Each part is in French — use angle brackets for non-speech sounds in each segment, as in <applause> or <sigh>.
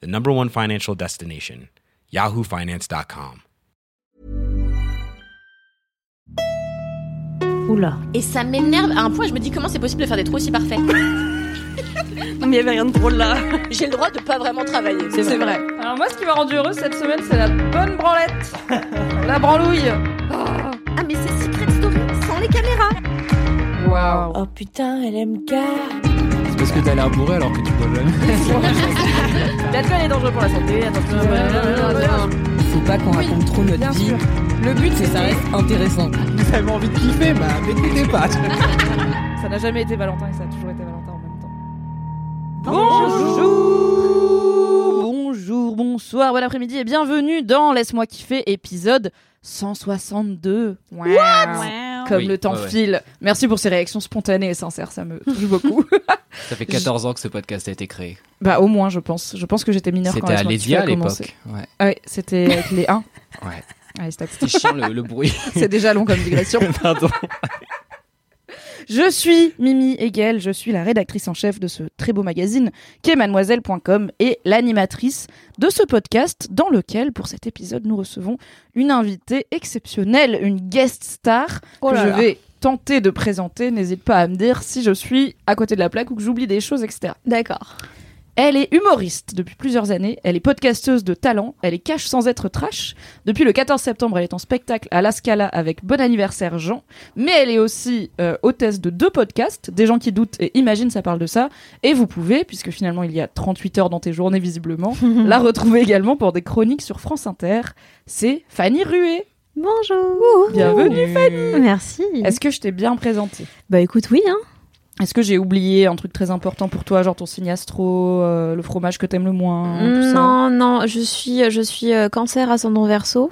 the number one financial destination, yahoofinance.com. Oula. Et ça m'énerve à un point, je me dis comment c'est possible de faire des trous aussi parfaits. <laughs> Non, mais il y avait rien de drôle là. <laughs> J'ai le droit de pas vraiment travailler. C'est vrai. Alors moi, ce qui m'a rendu heureuse cette semaine, c'est la bonne branlette. <laughs> la branlouille. Ah, mais c'est Secret Story sans les caméras. Waouh. Oh putain, elle aime gars. C'est parce que t'as l'air bourré alors que tu bois jamais. <laughs> L'alcool est dangereux pour la santé. Attention. Faut pas qu'on raconte trop notre vie. sûr. Le but, c'est que ça reste intéressant. Vous avez envie de kiffer, bah m'écoutez pas. <laughs> Ça n'a jamais été Valentin et ça a toujours été Valentin en même temps. Bonjour. Bonjour, bonsoir, bon après-midi et bienvenue dans Laisse-moi kiffer épisode 162. Wow. Comme Oui, le temps ouais, ouais. file. Merci pour ces réactions spontanées et sincères, ça me touche beaucoup. <laughs> Ça fait 14 ans que ce podcast a été créé. bah au moins, je pense. Je pense que j'étais mineure quand C'était à Laisse-moi kiffer Lédia a à l'époque. Ouais. Ah ouais, c'était avec les 1. ouais. Allez, stop. C'était chiant le, le bruit. <laughs> C'est déjà long comme digression. <laughs> Pardon. Je suis Mimi Hegel, je suis la rédactrice en chef de ce très beau magazine qu'est mademoiselle.com et l'animatrice de ce podcast dans lequel, pour cet épisode, nous recevons une invitée exceptionnelle, une guest star Oh que là je vais tenter de présenter. N'hésite pas à me dire si je suis à côté de la plaque ou que j'oublie des choses, etc. D'accord. Elle est humoriste depuis plusieurs années, elle est podcasteuse de talent, elle est cash sans être trash. Depuis le 14 septembre, elle est en spectacle à La Scala avec Bon anniversaire Jean, mais elle est aussi euh, hôtesse de deux podcasts, Des gens qui doutent et Imagine ça parle de ça, et vous pouvez, puisque finalement il y a 38 heures dans tes journées visiblement, <laughs> la retrouver également pour des chroniques sur France Inter. C'est Fanny Ruet. Bonjour. Bienvenue Fanny. Merci. Est-ce que je t'ai bien présentée Bah écoute, oui, hein. Est-ce que j'ai oublié un truc très important pour toi, genre ton signe astro, euh, le fromage que t'aimes le moins tout ça Non, non, je suis, je suis euh, cancer ascendant verso.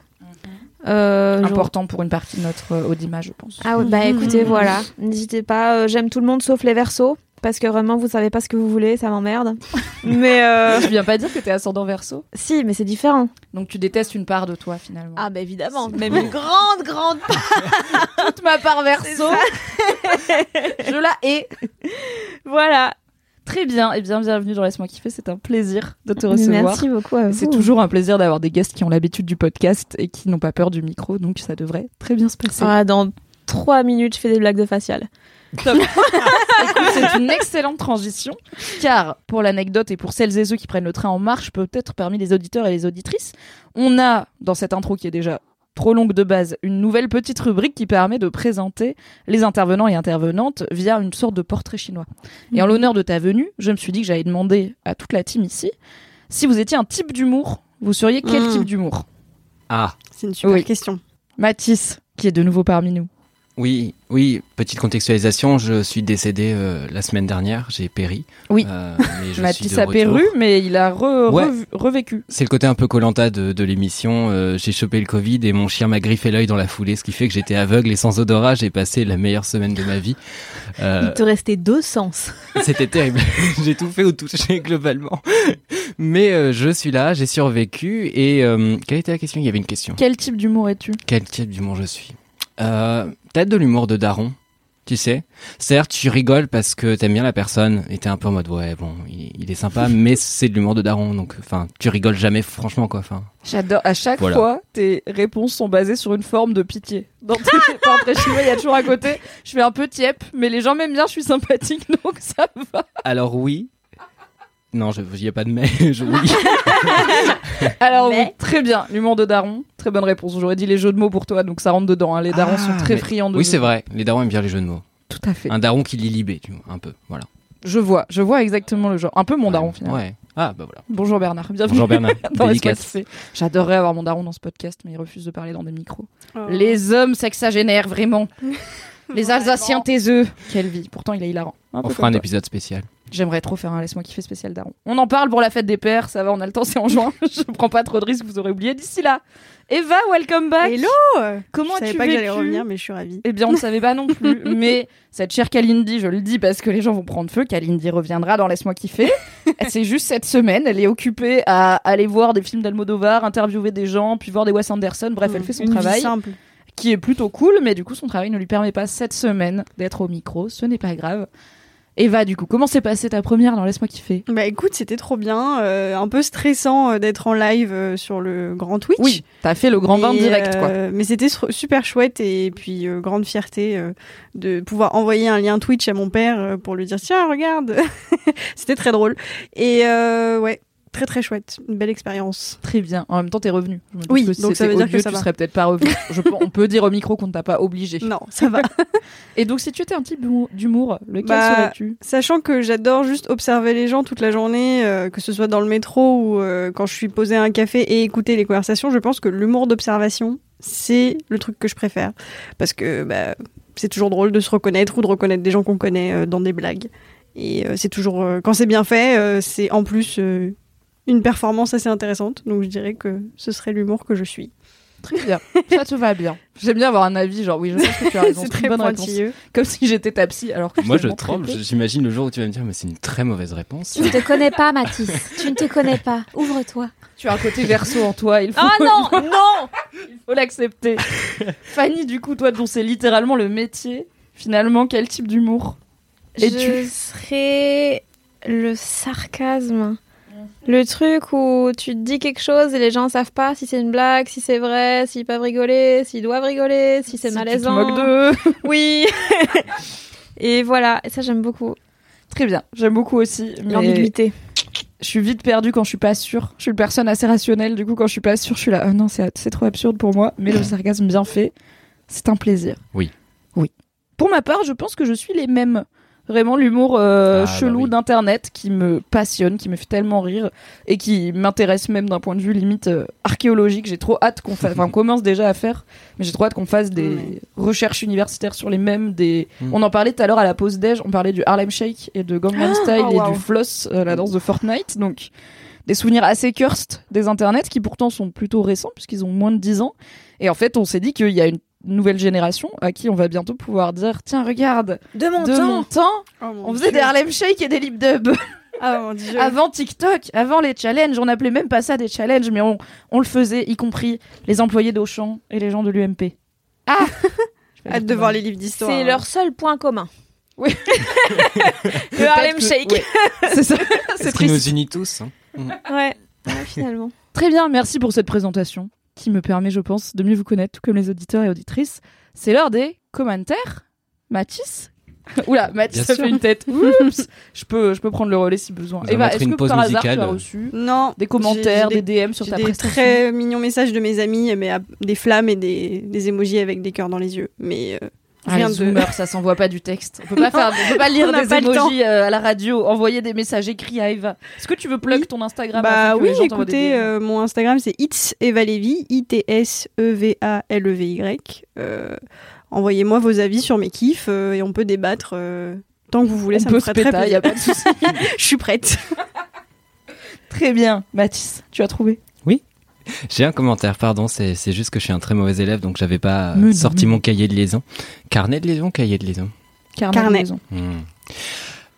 Euh, genre- important pour une partie de notre euh, audimat, je pense. Ah ouais, bah écoutez, voilà. N'hésitez pas, euh, j'aime tout le monde sauf les versos. Parce que vraiment, vous savez pas ce que vous voulez, ça m'emmerde. <laughs> mais euh, Je viens pas dire que t'es ascendant verso, si, mais c'est différent. donc tu détestes une part de toi finalement. Ah bah évidemment, même une grande, grande <laughs> toute ma part verso, <laughs> je la hais. Voilà. Très bien, et bien bienvenue dans Laisse-moi kiffer, c'est un plaisir de te recevoir. Merci beaucoup à vous. C'est toujours un plaisir d'avoir des guests qui ont l'habitude du podcast et qui n'ont pas peur du micro, donc ça devrait très bien se passer. Ah, dans trois minutes, je fais des blagues de facial. <laughs> C'est une excellente transition, car pour l'anecdote et pour celles et ceux qui prennent le train en marche, peut-être parmi les auditeurs et les auditrices, on a dans cette intro qui est déjà trop longue de base, une nouvelle petite rubrique qui permet de présenter les intervenants et intervenantes via une sorte de portrait chinois. Et en l'honneur de ta venue, je me suis dit que j'allais demander à toute la team ici si vous étiez un type d'humour, vous seriez quel Mm. type d'humour? Ah, C'est une super Oui. question. Mathis, qui est de nouveau parmi nous. Oui, oui, petite contextualisation, je suis décédé euh, la semaine dernière, j'ai péri. Oui. Euh, mais <laughs> je suis Mathis a perru, mais il a re- Ouais. revu- revécu. C'est le côté un peu colanta de, de l'émission. euh, j'ai chopé le Covid et mon chien m'a griffé l'œil dans la foulée, ce qui fait que j'étais aveugle et sans odorat. J'ai passé la meilleure semaine de ma vie. Euh, Il te restait deux sens. <laughs> C'était terrible. <laughs> j'ai tout fait au toucher globalement. Mais euh, je suis là, j'ai survécu. Et euh, quelle était la question? Il y avait une question. Quel type d'humour es-tu? Quel type d'humour je suis? Euh, Peut-être de l'humour de daron, tu sais. Certes, tu rigoles parce que t'aimes bien la personne et t'es un peu en mode ouais bon, il, il est sympa, <laughs> mais c'est de l'humour de daron, donc enfin, tu rigoles jamais franchement quoi. Enfin, J'adore. À chaque Voilà. fois, tes réponses sont basées sur une forme de pitié. Dans tes <laughs> portraits chinois, il y a toujours à côté. Je fais un peu tiep, mais les gens m'aiment bien, je suis sympathique, <laughs> donc ça va. alors oui. Non, je n'y a pas de mais. <laughs> Je, <laughs> oui. Alors Mais- oui, très bien. L'humour de daron, très bonne réponse. J'aurais dit les jeux de mots pour toi, donc ça rentre dedans. hein. Les darons Ah, sont très mais- friands de Oui, c'est vrai. Les darons aiment bien les jeux de mots. Tout à fait. Un daron qui lit Libé, tu vois, un peu. Voilà. Je vois, je vois exactement le genre. Un peu mon daron finalement. Ouais. Ah bah voilà. Bonjour Bernard, bienvenue. Bonjour Bernard. <laughs> J'adorerais avoir mon daron dans ce podcast, mais il refuse de parler dans des micros. Oh. Les hommes sexagénaires, vraiment. Les Alsaciens taiseux. Quelle vie. Pourtant, il est hilarant. Un On peu fera un toi. épisode spécial. J'aimerais trop faire un laisse-moi kiffer spécial daron. On en parle pour la fête des pères, ça va, on a le temps, c'est en juin. <laughs> Je prends pas trop de risques, vous aurez oublié d'ici là. Eva, welcome back. Hello Comment Je savais as-tu pas que j'allais vécu revenir, mais je suis ravie. Eh bien, on ne savait pas non plus. <laughs> Mais cette chère Kalindi, je le dis parce que les gens vont prendre feu, Kalindi reviendra dans Laisse-moi kiffer. <laughs> C'est juste cette semaine, elle est occupée à aller voir des films d'Almodovar, interviewer des gens, puis voir des Wes Anderson. Bref, elle fait son Une vie travail simple. qui est plutôt cool, mais du coup, son travail ne lui permet pas cette semaine d'être au micro. Ce n'est pas grave. Eva, du coup, comment s'est passée ta première dans Laisse-moi kiffer? Bah écoute, c'était trop bien. euh, un peu stressant euh, d'être en live euh, sur le grand Twitch. Oui, t'as fait le grand bain direct, quoi. Mais c'était super chouette et puis grande fierté de pouvoir envoyer un lien Twitch à mon père pour lui dire tiens regarde. <laughs> c'était très drôle et ouais très très chouette, une belle expérience. Très bien. En même temps, t'es revenu. Oui, que si donc ça veut dire que ça tu va. serais peut-être pas revenu. Je <laughs> on peut dire au micro qu'on ne t'a pas obligé. Non, ça va. <laughs> Et donc, si tu étais un type d'humour- lequel Bah, serais-tu? Sachant que j'adore juste observer les gens toute la journée, euh, que ce soit dans le métro ou euh, quand je suis posée à un café et écouter les conversations, je pense que l'humour d'observation, c'est le truc que je préfère. Parce que bah, c'est toujours drôle de se reconnaître ou de reconnaître des gens qu'on connaît euh, dans des blagues. Et c'est toujours, quand c'est bien fait, c'est en plus une performance assez intéressante. Donc je dirais que ce serait l'humour que je suis. Très bien. Ça te va bien. J'aime bien avoir un avis, genre, oui, je pense que tu as <laughs> raison. c'est très bonne réponse. Comme si j'étais ta psy, alors que Moi, je tremble. J'imagine le jour où tu vas me dire, mais c'est une très mauvaise réponse. Tu ne te connais pas, Mathis. Tu ne te connais pas. Ouvre-toi. Tu as un côté verso en toi, il faut. Oh non, non Il faut l'accepter. Fanny, du coup, toi, dont c'est littéralement le métier, finalement, quel type d'humour Et je serais le sarcasme. Le truc où tu te dis quelque chose et les gens savent pas si c'est une blague, si c'est vrai, s'ils peuvent rigoler, s'ils doivent rigoler, si c'est Si malaisant. Tu te moques d'eux. <laughs> Oui. <laughs> et voilà, et ça j'aime beaucoup. Très bien. J'aime beaucoup aussi. mais L'ambiguïté. Je suis vite perdue quand je suis pas sûre. Je suis une personne assez rationnelle. Du coup, quand je suis pas sûre, je suis là. Oh non, c'est c'est trop absurde pour moi. Mais le <coughs> sarcasme bien fait, c'est un plaisir. Oui. Oui. Pour ma part, je pense que je suis les mêmes. Vraiment l'humour euh, Ah, bah chelou oui. d'internet qui me passionne, qui me fait tellement rire et qui m'intéresse même d'un point de vue limite euh, archéologique. J'ai trop hâte qu'on fasse, enfin on commence déjà à faire, mais j'ai trop hâte qu'on fasse des recherches universitaires sur les mêmes. Des, Mm. on en parlait tout à l'heure à la pause déj, on parlait du Harlem Shake et de Gangnam Style oh, et du floss, euh, la danse de Fortnite. Donc des souvenirs assez cursed des internets qui pourtant sont plutôt récents puisqu'ils ont moins de 10 ans. Et en fait, on s'est dit qu'il y a une nouvelle génération à qui on va bientôt pouvoir dire tiens regarde De mon de temps. mon temps Oh, mon on faisait Dieu. des Harlem Shake et des lip dubs Ah mon dieu. <laughs> avant TikTok avant les challenges on appelait même pas ça des challenges mais on, on le faisait y compris les employés d'Auchan et les gens de l'UMP ah <laughs> Hâte de voir les livres d'histoire. C'est leur seul point commun. Oui. <laughs> le Harlem que- Shake. ouais. c'est ça C'est ce qui nous unit tous. hein. Ouais. Ouais, finalement. Très bien, merci pour cette présentation qui me permet, je pense, de mieux vous connaître, tout comme les auditeurs et auditrices. C'est l'heure des commentaires. Mathis <laughs> Oula, Mathis Bien a sûr. fait une tête. Oups je peux, je peux prendre le relais si besoin. Eva, est-ce que pause par hasard tu as reçu Non. des commentaires, des DM sur ta des prestation très mignons messages de mes amis, mais à- des flammes et des, des émojis avec des cœurs dans les yeux. Mais euh, rien les de. zoomers, ça s'envoie pas du texte. On peut pas faire, on peut pas lire des emojis euh, à la radio, envoyer des messages écrits à Eva. Est-ce que tu veux plug Oui. ton Instagram Bah oui, écoutez, euh, mon Instagram c'est It's Eva Levy, I-T-S-E-V-A-L-E-V-Y. Euh, Envoyez-moi vos avis sur mes kiffs euh, et on peut débattre tant que vous voulez. On ça peut me se ferait très y a pas de souci. <laughs> Je suis prête. Très bien, Mathis, tu as trouvé <laughs> J'ai un commentaire, pardon, c'est juste que je suis un très mauvais élève, donc j'avais pas euh, sorti mon cahier de liaison. Carnet de liaison, cahier de liaison. Carnet. Carnet. de liaison. Hmm.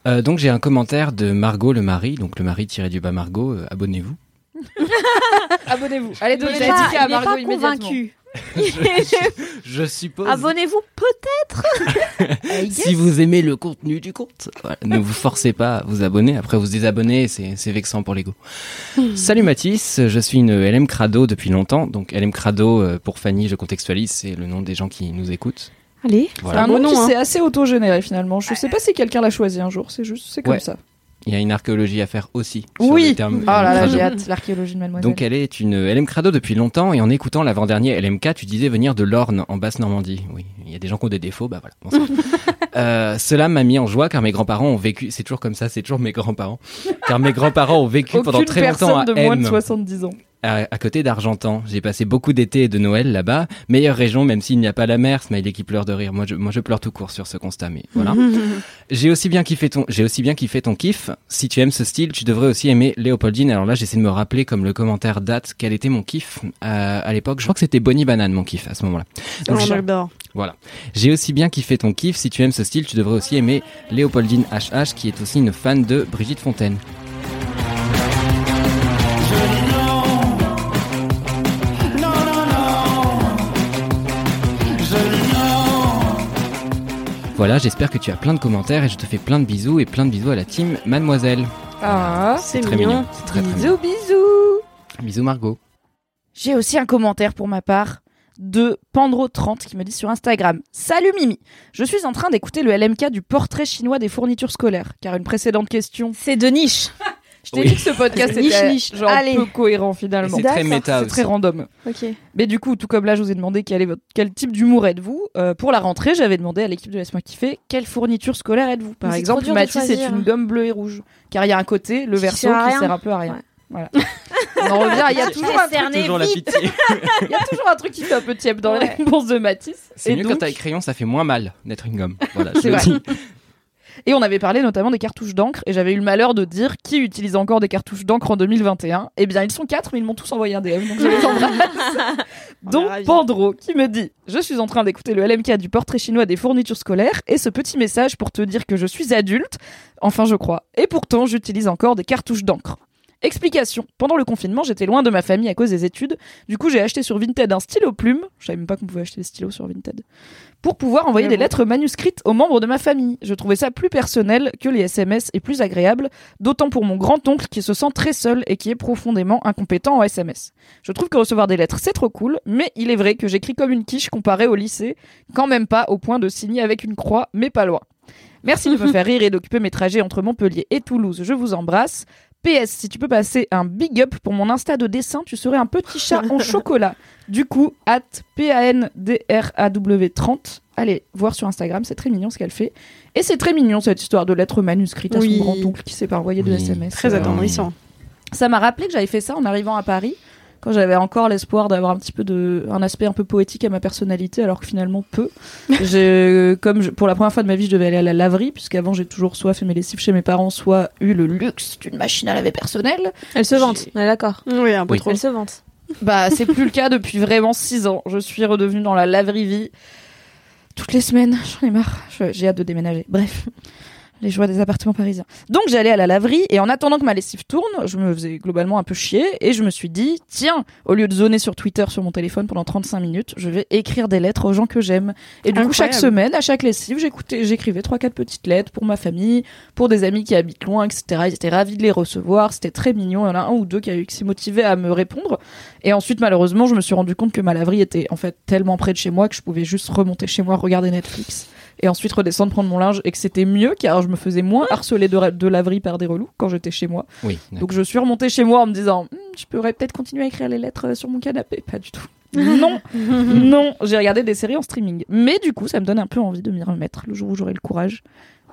Euh, donc j'ai un commentaire de Margot le mari, donc le mari tiré du bas Margot, euh, abonnez-vous. <laughs> Abonnez-vous. Allez, Il donnez n'est la à Margot immédiatement. convaincu. <laughs> Je suppose. Abonnez-vous <laughs> Si vous aimez le contenu du compte, voilà, ne vous forcez pas à vous abonner. Après, vous désabonner, c'est c'est vexant pour l'ego. <laughs> Salut Mathis, je suis une LM Crado depuis longtemps. Donc LM Crado, euh, pour Fanny, je contextualise, c'est le nom des gens qui nous écoutent. Allez. C'est Voilà. un Bon nom qui nom, hein. s'est assez auto-généré finalement. Je sais pas si quelqu'un l'a choisi un jour, c'est juste, c'est comme Ouais. ça. Il y a une archéologie à faire aussi. sur Oui. le Oh là là, j'ai hâte, l'archéologie de Mademoiselle. Donc elle est une LM Crado depuis longtemps et en écoutant l'avant-dernier LMK, tu disais venir de l'Orne en Basse-Normandie. Oui, il y a des gens qui ont des défauts, bah voilà. bonsoir. <laughs> euh, cela m'a mis en joie car mes grands-parents ont vécu, c'est toujours comme ça, c'est toujours mes grands-parents, car mes grands-parents ont vécu pendant très longtemps à de moins de M. 70 ans. À, à côté d'Argentan. J'ai passé beaucoup d'été et de Noël là-bas. Meilleure région, même s'il n'y a pas la mer. Smiley qui pleure de rire. Moi, je, moi, je pleure tout court sur ce constat, mais voilà. <laughs> j'ai aussi bien kiffé ton, j'ai aussi bien kiffé ton kiff. Si tu aimes ce style, tu devrais aussi aimer Léopoldine. Alors là, j'essaie de me rappeler, comme le commentaire date, quel était mon kiff euh, à l'époque. Je crois que c'était Bonnie Banane, mon kiff à ce moment-là. Donc, Oh, j'adore. voilà. J'ai aussi bien kiffé ton kiff. Si tu aimes ce style, tu devrais aussi aimer Léopoldine HH, qui est aussi une fan de Brigitte Fontaine. Voilà, j'espère que tu as plein de commentaires et je te fais plein de bisous et plein de bisous à la team Mademoiselle. Ah, C'est très mignon. C'est très, très mignon. bisous, bisous. Bisous Margot. J'ai aussi un commentaire pour ma part de Pandro30 qui me dit sur Instagram Salut Mimi, je suis en train d'écouter le LMK du portrait chinois des fournitures scolaires, car une précédente question. C'est de niche. Je t'ai Oui. dit que ce podcast <laughs> Niche, était niche. genre Allez. peu cohérent finalement. C'est très méta C'est très random. Ok. Mais du coup, tout comme là, je vous ai demandé quel, est votre, quel type d'humour êtes-vous. Euh, pour la rentrée, j'avais demandé à l'équipe de Laisse-moi kiffer quelle fourniture scolaire êtes-vous? Par Mais exemple, Mathis, c'est choisir. une gomme bleue et rouge. Car il y a un côté, le verso, qui sert un peu à rien. Ouais. Voilà. <laughs> On en revient, il y a toujours un truc, cerné Toujours la vite. pitié. <laughs> il y a toujours un truc qui fait un peu tiep dans les Ouais. réponses de Mathis. C'est mieux donc- quand t'as les crayons, ça fait moins mal d'être une gomme. Voilà, je C'est le vrai. Et on avait parlé notamment des cartouches d'encre, et j'avais eu le malheur de dire qui utilise encore des cartouches d'encre en 2021. Eh bien, ils sont quatre, mais ils m'ont tous envoyé un DM, donc je les <laughs> embrasse. Donc. Pandro qui me dit Je suis en train d'écouter le LMK du portrait chinois des fournitures scolaires, et ce petit message pour te dire que je suis adulte, enfin, je crois, et pourtant, j'utilise encore des cartouches d'encre. Explication. Pendant le confinement, j'étais loin de ma famille à cause des études. Du coup, j'ai acheté sur Vinted un stylo plume. Je savais même pas qu'on pouvait acheter des stylos sur Vinted. Pour pouvoir envoyer des lettres manuscrites aux membres de ma famille. Je trouvais ça plus personnel que les SMS et plus agréable, d'autant pour mon grand-oncle qui se sent très seul et qui est profondément incompétent en SMS. Je trouve que recevoir des lettres, c'est trop cool, mais il est vrai que j'écris comme une quiche comparé au lycée, quand même pas au point de signer avec une croix, mais pas loin. Merci de me <laughs> faire rire et d'occuper mes trajets entre Montpellier et Toulouse. Je vous embrasse. PS, si tu peux passer un big up pour mon Insta de dessin, tu serais un petit chat en <laughs> chocolat. Du coup, at PANDRAW30. Allez, voir sur Instagram, c'est très mignon ce qu'elle fait. Et c'est très mignon cette histoire de lettres manuscrites à Oui. son grand-oncle qui s'est pas envoyé de. SMS. Très Euh, attendrissant. ça m'a rappelé que j'avais fait ça en arrivant à Paris, quand j'avais encore l'espoir d'avoir un petit peu de, un aspect un peu poétique à ma personnalité, alors que finalement peu. <laughs> j'ai, comme je- pour la première fois de ma vie, je devais aller à la laverie, puisqu'avant j'ai toujours soit fait mes lessives chez mes parents, soit eu le luxe d'une machine à laver personnelle. Elle se vante. On est d'accord. Oui, un peu Oui. trop. Elle se vante. Bah, c'est plus le cas depuis vraiment six ans. Je suis redevenue dans la laverie vie toutes les semaines. J'en ai marre. J'ai hâte de déménager. Bref. Les joies des appartements parisiens. Donc j'allais à la laverie et en attendant que ma lessive tourne, je me faisais globalement un peu chier et je me suis dit, tiens, au lieu de zoner sur Twitter sur mon téléphone pendant 35 minutes, je vais écrire des lettres aux gens que j'aime. Et du coup, chaque semaine, à chaque lessive, j'écoutais, j'écrivais trois, quatre petites lettres pour ma famille, pour des amis qui habitent loin, etc. Ils étaient ravis de les recevoir. C'était très mignon. Il y en a un ou deux qui, a eu, qui s'est motivé à me répondre. Et ensuite, malheureusement, je me suis rendu compte que ma laverie était en fait tellement près de chez moi que je pouvais juste remonter chez moi, regarder Netflix et ensuite redescendre prendre mon linge et que c'était mieux car je me faisais moins harceler de, de laverie par des relous quand j'étais chez moi. Oui. Donc je suis remontée chez moi en me disant Hmm, je pourrais peut-être continuer à écrire les lettres euh, sur mon canapé. Pas du tout. <laughs> Non, non, j'ai regardé des séries en streaming. Mais du coup, ça me donne un peu envie de m'y remettre le jour où j'aurai le courage.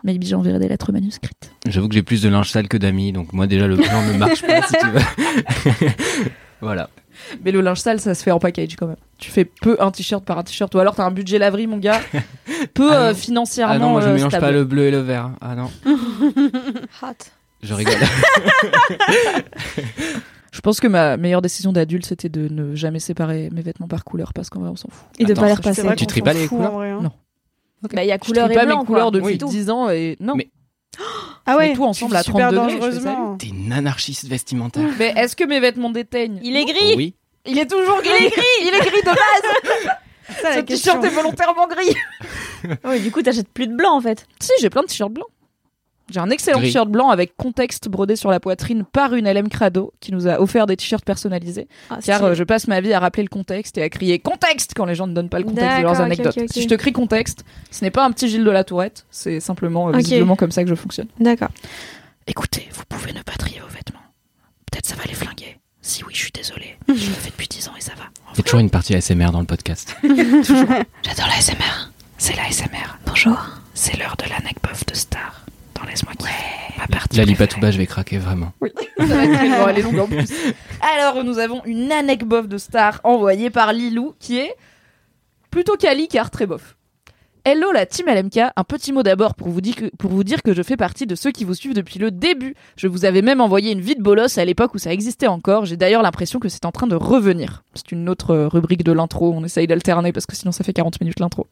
Maybe j'enverrai des lettres manuscrites. J'avoue que j'ai plus de linge sale que d'amis, donc moi déjà le plan ne marche pas si tu veux. <laughs> voilà. <laughs> Mais le linge sale, ça se fait en package quand même. Tu fais peu un t-shirt par un t-shirt, ou alors t'as un budget laverie, mon gars, <laughs> peu Ah euh, financièrement Ah non, moi je euh, mélange stable. pas le bleu et le vert. Ah non, <laughs> Hot. je rigole. Je pense que ma meilleure décision d'adulte, c'était de ne jamais séparer mes vêtements par couleur, parce qu'en vrai, on s'en fout. Et de Attends, pas les repasser. Tu s'en tries pas les couleurs en vrai, hein. Non. Bah, il y a Je couleur trie et pas blanc, mes couleurs depuis Oui. 10 ans et non. Mais- Ah ouais, tout ensemble à 30 super degrés, dangereusement. T'es une anarchiste vestimentaire. Mais est-ce que mes vêtements déteignent Il est gris. Oui. Il est toujours gris. Il est gris de base. <laughs> Ça, la Ce question. t-shirt est volontairement gris. <laughs> Oui, du coup, t'achètes plus de blanc en fait. Si, j'ai plein de t-shirts blancs. J'ai un excellent Gris. t-shirt blanc avec contexte brodé sur la poitrine par une LM Crado qui nous a offert des t-shirts personnalisés. Ah, Car euh, je passe ma vie à rappeler le contexte et à crier contexte quand les gens ne donnent pas le contexte de leurs D'accord, anecdotes. Si je te crie contexte, ce n'est pas un petit Gilles de la Tourette, c'est simplement euh, visiblement comme ça que je fonctionne. D'accord. Écoutez, vous pouvez ne pas trier vos vêtements. Peut-être ça va les flinguer. Si oui, je suis désolé. <laughs> Je le fais depuis 10 ans et ça va. Il y a toujours une partie ASMR dans le podcast. <laughs> <laughs> J'adore la SMR. C'est la SMR. Bonjour. C'est l'heure de l'anecdote de Star. Dans Laisse-moi kiffer. Ma partie partie. La Lipatouba, je vais craquer vraiment. <laughs> Ça va longue en plus. Alors, nous avons une anecdote de star envoyée par Lilou qui est plutôt quali car très bof. Hello la team LMK, un petit mot d'abord pour, vous dire que- je fais partie de ceux qui vous suivent depuis le début. Je vous avais même envoyé une vie de bolos à l'époque où ça existait encore. J'ai d'ailleurs l'impression que c'est en train de revenir. C'est une autre rubrique de l'intro, on essaye d'alterner parce que sinon ça fait 40 minutes l'intro.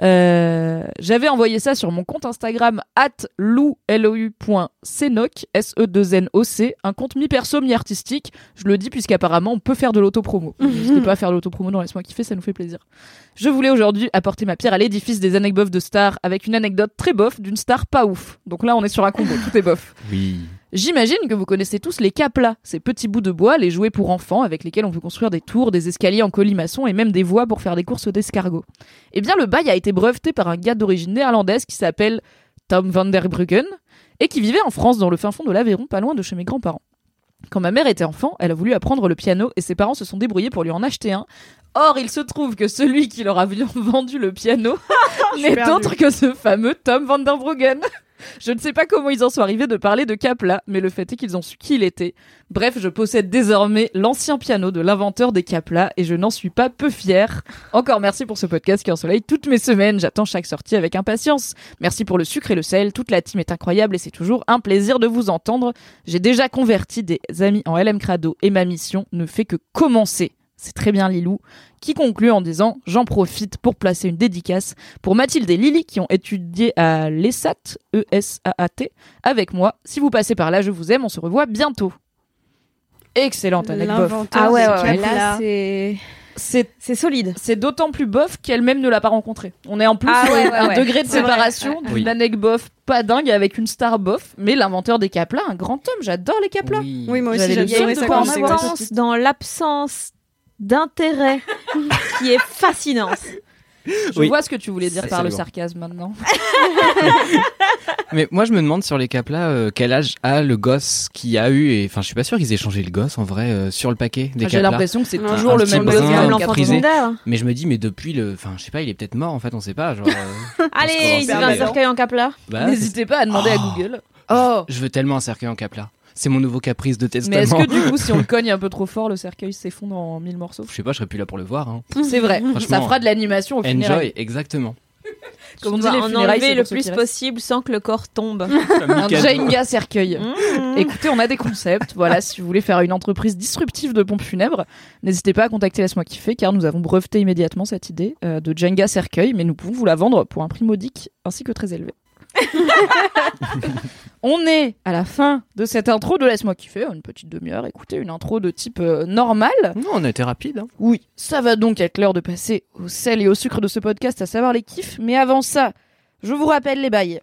Euh, j'avais envoyé ça sur mon compte Instagram at lou.senoc, S-E-2-N-O-C, un compte mi-perso, mi-artistique. Je le dis puisqu'apparemment on peut faire de l'autopromo. <laughs> N'hésitez pas à faire de l'autopromo dans Laisse-moi kiffer, ça nous fait plaisir. Je voulais aujourd'hui apporter ma pierre à l'édifice des anecdotes de stars avec une anecdote très bof d'une star pas ouf. Donc là on est sur un combo, tout est bof. Oui. J'imagine que vous connaissez tous les caplas, ces petits bouts de bois, les jouets pour enfants avec lesquels on peut construire des tours, des escaliers en colimaçon et même des voies pour faire des courses d'escargot. Eh bien, le bail a été breveté par un gars d'origine néerlandaise qui s'appelle Tom van der Bruggen et qui vivait en France dans le fin fond de l'Aveyron, pas loin de chez mes grands-parents. Quand ma mère était enfant, elle a voulu apprendre le piano et ses parents se sont débrouillés pour lui en acheter un. Or, il se trouve que celui qui leur a <laughs> vendu le piano <laughs> n'est autre que ce fameux Tom van der Bruggen. Je ne sais pas comment ils en sont arrivés de parler de Capla, mais le fait est qu'ils ont su qui il était. Bref, je possède désormais l'ancien piano de l'inventeur des Capla et je n'en suis pas peu fière. Encore merci pour ce podcast qui ensoleille toutes mes semaines. J'attends chaque sortie avec impatience. Merci pour le sucre et le sel. Toute la team est incroyable et c'est toujours un plaisir de vous entendre. J'ai déjà converti des amis en LM Crado et ma mission ne fait que commencer. C'est très bien Lilou, qui conclut en disant J'en profite pour placer une dédicace pour Mathilde et Lily qui ont étudié à l'ESAT, E-S-A-A-T, avec moi. Si vous passez par là, je vous aime, on se revoit bientôt. Excellente anecdote. Ah ouais, là c'est C'est c'est solide. c'est d'autant plus bof qu'elle-même ne l'a pas rencontré. On est en plus Ah sur ouais, ouais, un ouais. degré de séparation Oui. d'une anecdote bof pas dingue avec une star bof, mais l'inventeur des Capla, un grand homme, j'adore les Capla. Oui. Oui, moi aussi, J'avais le Il y a une dans l'absence d'intérêt qui est fascinante. Je Oui. vois ce que tu voulais dire par le sarcasme maintenant. <laughs> Mais moi, je me demande sur les caplas, euh, quel âge a le gosse qui a eu, et enfin, je suis pas sûr qu'ils aient changé le gosse en vrai euh, sur le paquet des J'ai l'impression que c'est toujours un le même gosse. Comme l'enfant. Mais je me dis, mais depuis le, enfin, je sais pas, il est peut-être mort en fait, on sait pas. Genre, euh, Allez, il un cercueil en capla. bah, N'hésitez pas à demander à Oh. Google. Oh je veux tellement un cercueil en capla. C'est mon nouveau caprice de Mais testament. est-ce que du coup, si on le <laughs> cogne un peu trop fort, le cercueil s'effondre en mille morceaux? Je sais pas, je serais plus là pour le voir. Hein. C'est vrai. Ça fera de l'animation au funérailles. Enjoy, exactement. <laughs> Comme on dit, les en funérailles, c'est enlever le plus possible sans que le corps tombe. <laughs> Un Jenga cercueil. Mmh. Écoutez, on a des concepts. Voilà, si vous voulez faire une entreprise disruptive de pompes funèbres, n'hésitez pas à contacter Laisse-moi kiffer, car nous avons breveté immédiatement cette idée euh, de Jenga cercueil, mais nous pouvons vous la vendre pour un prix modique ainsi que très élevé. <laughs> on est à la fin de cette intro de Laisse-moi kiffer, une petite demi-heure. Écoutez, une intro de type euh, normal. Non, on a été rapide. Hein. Oui, ça va donc être l'heure de passer au sel et au sucre de ce podcast, à savoir les kiffs. Mais avant ça, je vous rappelle les bails.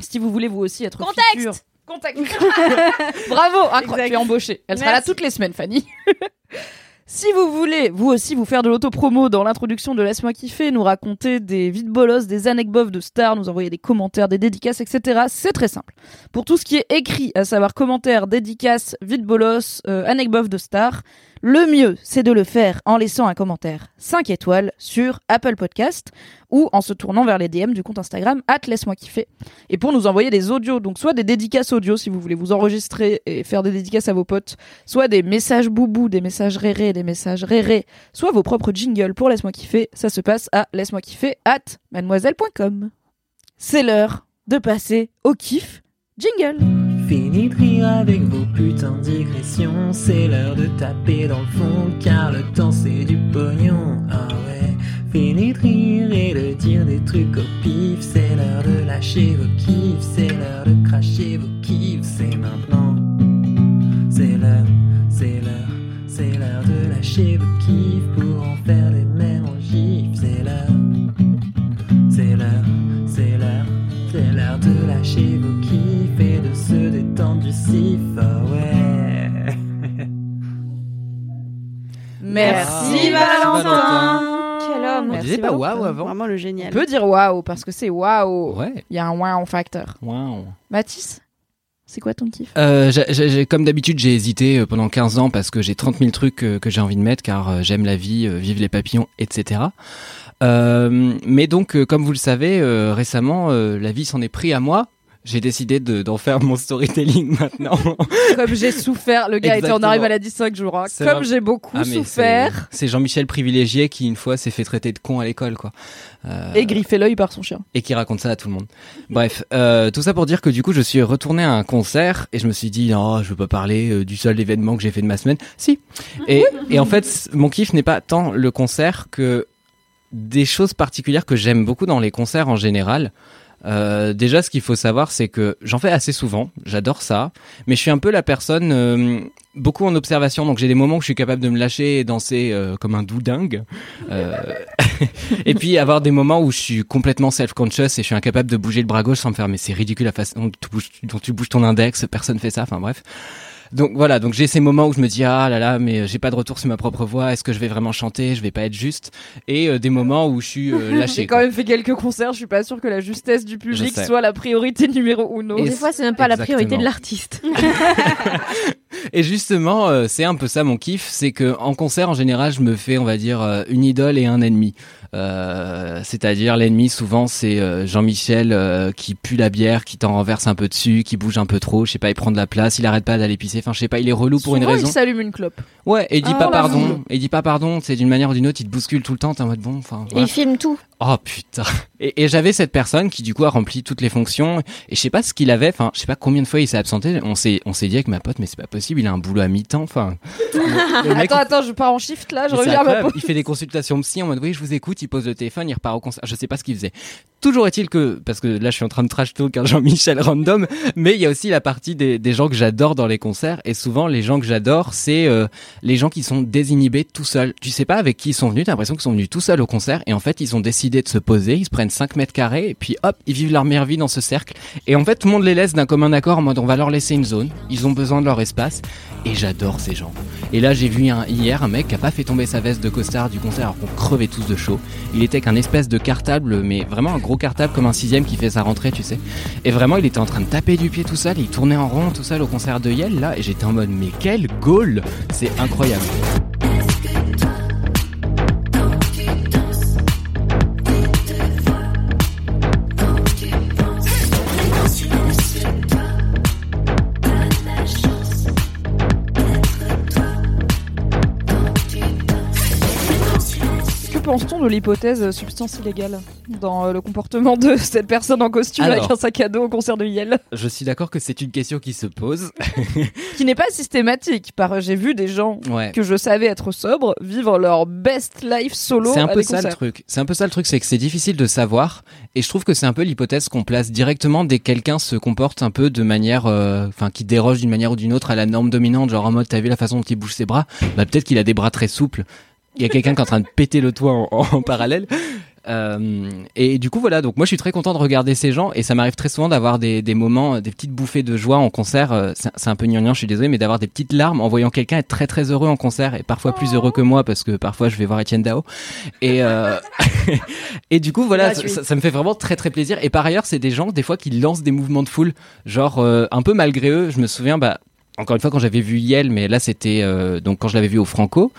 Si vous voulez vous aussi être Contexte futur- Contexte <laughs> Bravo incroyable, Exact. tu es embauchée. Elle sera là Merci. toutes les semaines, Fanny. <laughs> Si vous voulez, vous aussi, vous faire de l'autopromo dans l'introduction de Laisse-moi kiffer, nous raconter des vides bolos, des anecdotes de stars, nous envoyer des commentaires, des dédicaces, etc., c'est très simple. Pour tout ce qui est écrit, à savoir commentaires, dédicaces, vides bolos, euh, anecdotes de stars, le mieux, c'est de le faire en laissant un commentaire 5 étoiles sur Apple Podcast ou en se tournant vers les DM du compte Instagram laisse-moi kiffer. Et pour nous envoyer des audios, donc soit des dédicaces audio si vous voulez vous enregistrer et faire des dédicaces à vos potes, soit des messages boubou, des messages rérés, des messages rérés, soit vos propres jingles pour laisse-moi kiffer, ça se passe à laisse-moi kiffer at mademoiselle.com. C'est l'heure de passer au kiff jingle. Fini de rire avec vos putains de digressions, c'est l'heure de taper dans le fond, car le temps c'est du pognon, ah ouais. Fini de rire et de dire des trucs au pif, c'est l'heure de lâcher vos kiffs, c'est l'heure de cracher vos kiffs, c'est maintenant. C'est l'heure, c'est l'heure, c'est l'heure de lâcher vos l'heure de lâcher vos kiffs et de se détendre du sif, ouais. <laughs> Merci Merci, Valentin. Quel homme. On disait pas waouh avant Vraiment le On génial. peut dire waouh parce que c'est waouh. Ouais. Il y a un wow facteur. Wow. Mathis, c'est quoi ton kiff? Euh, comme d'habitude, j'ai hésité euh, pendant 15 ans parce que j'ai 30 000 trucs euh, que j'ai envie de mettre car j'aime la vie, vive les papillons, etc. Mais donc, comme vous le savez, récemment, la vie s'en est pris à moi. J'ai décidé de- d'en faire mon storytelling <laughs> maintenant. Comme j'ai souffert, le gars était en arrêt maladie 5 jours. hein. Comme j'ai beaucoup Ah, souffert. c'est- Jean-Michel privilégié qui une fois s'est fait traiter de con à l'école, quoi. Euh, Et griffé l'œil par son chien. et qui raconte ça à tout le monde. Bref, euh, tout ça pour dire que du coup, je suis retourné à un concert et je me suis dit, non, je veux pas parler euh, du seul événement que j'ai fait de ma semaine. Si. Et, et en fait, mon kiff n'est pas tant le concert que des choses particulières que j'aime beaucoup dans les concerts en général. Euh, déjà, ce qu'il faut savoir, c'est que j'en fais assez souvent. J'adore ça, mais je suis un peu la personne euh, beaucoup en observation. Donc j'ai des moments où je suis capable de me lâcher et danser euh, comme un doudingue. Euh, <laughs> et puis avoir des moments où je suis complètement self-conscious et je suis incapable de bouger le bras gauche sans me faire mais c'est ridicule la façon dont tu, bouges, dont tu bouges ton index, personne fait ça, enfin bref. Donc voilà, donc j'ai ces moments où je me dis ah là là mais j'ai pas de retour sur ma propre voix, est-ce que je vais vraiment chanter, je vais pas être juste et euh, des moments où je suis euh, <laughs> lâché. J'ai quand quoi. même fait quelques concerts, je suis pas sûre que la justesse du public soit la priorité numéro uno. Et Des fois, c'est même pas la priorité de l'artiste. <laughs> <laughs> Et justement, euh, c'est un peu ça mon kiff, c'est que en concert en général, je me fais, on va dire, euh, une idole et un ennemi. Euh, C'est-à-dire l'ennemi souvent c'est euh, Jean-Michel euh, qui pue la bière, qui t'en renverse un peu dessus, qui bouge un peu trop, je sais pas, il prend de la place, il arrête pas d'aller pisser, enfin je sais pas, il est relou pour une raison. il s'allume une clope. Ouais, et il dit Ah, pas pardon, et il dit pas pardon, c'est d'une manière ou d'une autre, il te bouscule tout le temps, t'es en mode bon, enfin. Et voilà. il filme tout. Oh putain. Et, et j'avais cette personne qui du coup a rempli toutes les fonctions et je sais pas ce qu'il avait, enfin je sais pas combien de fois il s'est absenté. On s'est on s'est dit avec ma pote mais c'est pas possible, il a un boulot à mi-temps. Enfin. le- le mec, <laughs> Attends, attends, je pars en shift là, je reviens à ma. Il fait des consultations psy en mode oui je vous écoute, il pose le téléphone, il repart au concert. Je sais pas ce qu'il faisait. Toujours est-il que parce que là je suis en train de trash talk un Jean-Michel random, mais il y a aussi la partie des, des gens que j'adore dans les concerts et souvent les gens que j'adore c'est euh, les gens qui sont désinhibés tout seuls. Tu sais pas avec qui ils sont venus, t'as l'impression qu'ils sont venus tout seuls au concert et en fait ils ont décidé de se poser, ils se prennent 5 mètres carrés et puis hop ils vivent leur meilleure vie dans ce cercle et en fait tout le monde les laisse d'un commun accord en mode on va leur laisser une zone, ils ont besoin de leur espace et j'adore ces gens. Et là j'ai vu un, hier un mec qui a pas fait tomber sa veste de costard du concert alors qu'on crevait tous de chaud. Il était qu'un espèce de cartable mais vraiment un gros cartable comme un sixième qui fait sa rentrée tu sais. Et vraiment il était en train de taper du pied tout seul et il tournait en rond tout seul au concert de Yel là et j'étais en mode mais quel goal C'est incroyable. De l'hypothèse substance illégale dans euh, le comportement de <laughs> cette personne en costume Alors. avec un sac à dos au concert de Yel Je suis d'accord que c'est une question qui se pose. <laughs> Qui n'est pas systématique. Par j'ai vu des gens Ouais. que je savais être sobres vivre leur best life solo C'est un peu ça le truc. C'est un peu ça le truc, c'est que c'est difficile de savoir. Et je trouve que c'est un peu l'hypothèse qu'on place directement dès que quelqu'un se comporte un peu de manière, euh, enfin, qui déroge d'une manière ou d'une autre à la norme dominante, genre en mode, t'as vu la façon dont il bouge ses bras? Bah peut-être qu'il a des bras très souples. Il y a quelqu'un qui est en train de péter le toit en, en parallèle. Euh, et du coup voilà, donc moi je suis très content de regarder ces gens et ça m'arrive très souvent d'avoir des, des moments, des petites bouffées de joie en concert. Euh, C'est un peu gnangnan, je suis désolé, mais d'avoir des petites larmes en voyant quelqu'un être très très heureux en concert et parfois plus heureux que moi parce que parfois je vais voir Etienne Dao. Et euh, <laughs> et du coup voilà, ça, Gratuit. ça- ça me fait vraiment très très plaisir. Et par ailleurs c'est des gens des fois qui lancent des mouvements de foule, genre euh, un peu malgré eux. Je me souviens bah encore une fois quand j'avais vu Yel, mais là c'était euh, donc quand je l'avais vu au Franco,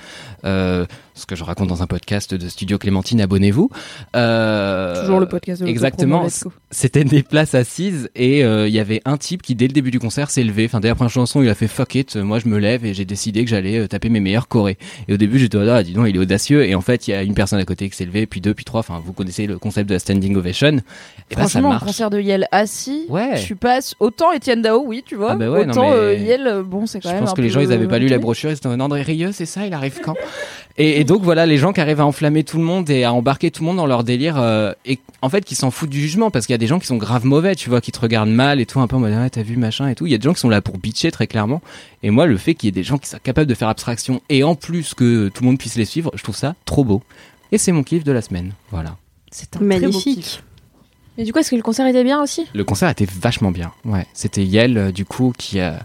euh, ce que je raconte dans un podcast de Studio Clémentine, abonnez-vous. Euh, Toujours le podcast de Exactement. C'était des places assises et euh, il y avait un type qui dès le début du concert s'est levé. Enfin dès la première chanson il a fait fuck it. Moi je me lève et j'ai décidé que j'allais euh, taper mes meilleurs chorés. Et au début j'étais là, dis donc il est audacieux. Et en fait il y a une personne à côté qui s'est levée, puis deux, puis trois. Enfin vous connaissez le concept de la standing ovation. Et ben ça Franchement, un marche. concert de Yel assis, Ouais. je suis pas autant Étienne Dao, oui, tu vois. Ah bah ouais, non, autant mais- euh, Yel, euh, bon, c'est quand Je même pense un que les gens ils avaient pas lu la euh, brochure. Ils étaient en André Rieu, c'est ça, il arrive quand? Et, et donc voilà les gens qui arrivent à enflammer tout le monde et à embarquer tout le monde dans leur délire euh, et en fait qui s'en foutent du jugement parce qu'il y a des gens qui sont grave mauvais, tu vois, qui te regardent mal et tout un peu en mode ah, t'as vu machin et tout. Il y a des gens qui sont là pour bitcher très clairement. Et moi le fait qu'il y ait des gens qui sont capables de faire abstraction et en plus que tout le monde puisse les suivre, je trouve ça trop beau. Et c'est mon kiff de la semaine. Voilà. C'est un très beau Magnifique. kiff. Et du coup, est-ce que le concert était bien aussi? Le concert était vachement bien. Ouais, c'était Yel euh, du coup qui a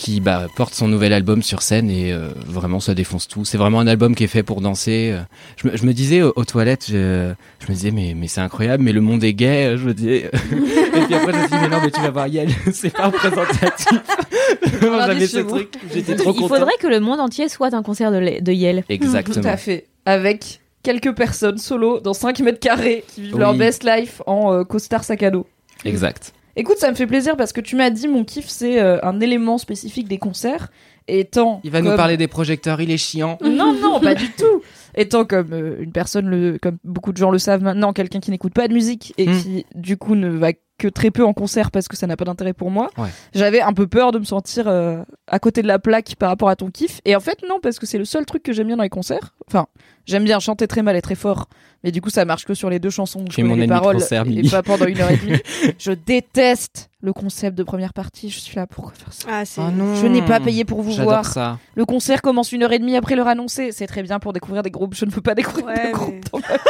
qui bah, porte son nouvel album sur scène et euh, vraiment ça défonce tout. C'est vraiment un album qui est fait pour danser. euh. Je me, je me disais aux toilettes, je, je me disais mais mais c'est incroyable, mais le monde est gay. Je me disais. <laughs> et puis après je me suis dit mais non mais tu vas voir Yel, <laughs> c'est pas représentatif. <laughs> J'avais ce truc, j'étais trop Il content. faudrait que le monde entier soit un concert de, de Yel. Exactement. Tout à fait. Avec quelques personnes solo dans 5 mètres carrés qui vivent leur best life en euh, costard sac à dos. Exact. Écoute, ça me fait plaisir parce que tu m'as dit mon kiff c'est euh, un élément spécifique des concerts. Et étant Il va nous comme- parler des projecteurs, il est chiant. <laughs> Non, non, pas du tout. Étant comme euh, une personne, le, comme beaucoup de gens le savent maintenant, quelqu'un qui n'écoute pas de musique et Hmm. qui du coup ne va que très peu en concert parce que ça n'a pas d'intérêt pour moi. Ouais. J'avais un peu peur de me sentir euh, à côté de la plaque par rapport à ton kiff. Et en fait, non, parce que c'est le seul truc que j'aime bien dans les concerts. Enfin, j'aime bien chanter très mal et très fort. Mais du coup, ça marche que sur les deux chansons. connais mon les paroles et pas pendant une heure et demie. <laughs> je déteste le concept de première partie. Je suis là pour faire ça. Ah, c'est. Oh non. Je n'ai pas payé pour vous J'adore voir. ça. Le concert commence une heure et demie après leur annoncer. C'est très bien pour découvrir des groupes. Je ne veux pas découvrir Ouais, de groupes mais- dans ma vie.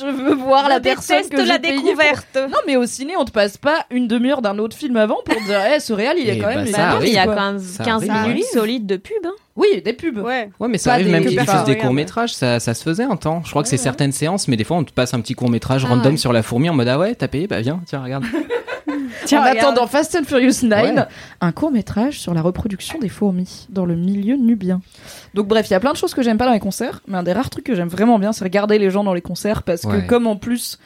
Je veux voir la personne que j'ai la payée découverte. pour- Non, mais au ciné, on te passe pas une demi-heure d'un autre film avant pour dire, eh, ce réal, il est Eh quand bah, même. ça il Bah arrive, il y a quoi. 15, Ça 15 arrive. minutes solides de pub. hein. Oui, des pubs. Ouais. Ouais, mais ça Pas arrive des- même que qu'ils diffusent des regarde. courts métrages, ça, ça se faisait un temps. Je crois que c'est certaines séances, mais des fois on te passe un petit court métrage Ah random sur la fourmi en mode ah ouais, t'as payé, bah viens, tiens regarde. <laughs> <laughs> Tiens, en attendant Fast and Furious 9, Ouais. un court métrage sur la reproduction des fourmis dans le milieu nubien. Donc bref, il y a plein de choses que j'aime pas dans les concerts, mais un des rares trucs que j'aime vraiment bien, c'est regarder les gens dans les concerts parce que comme en plus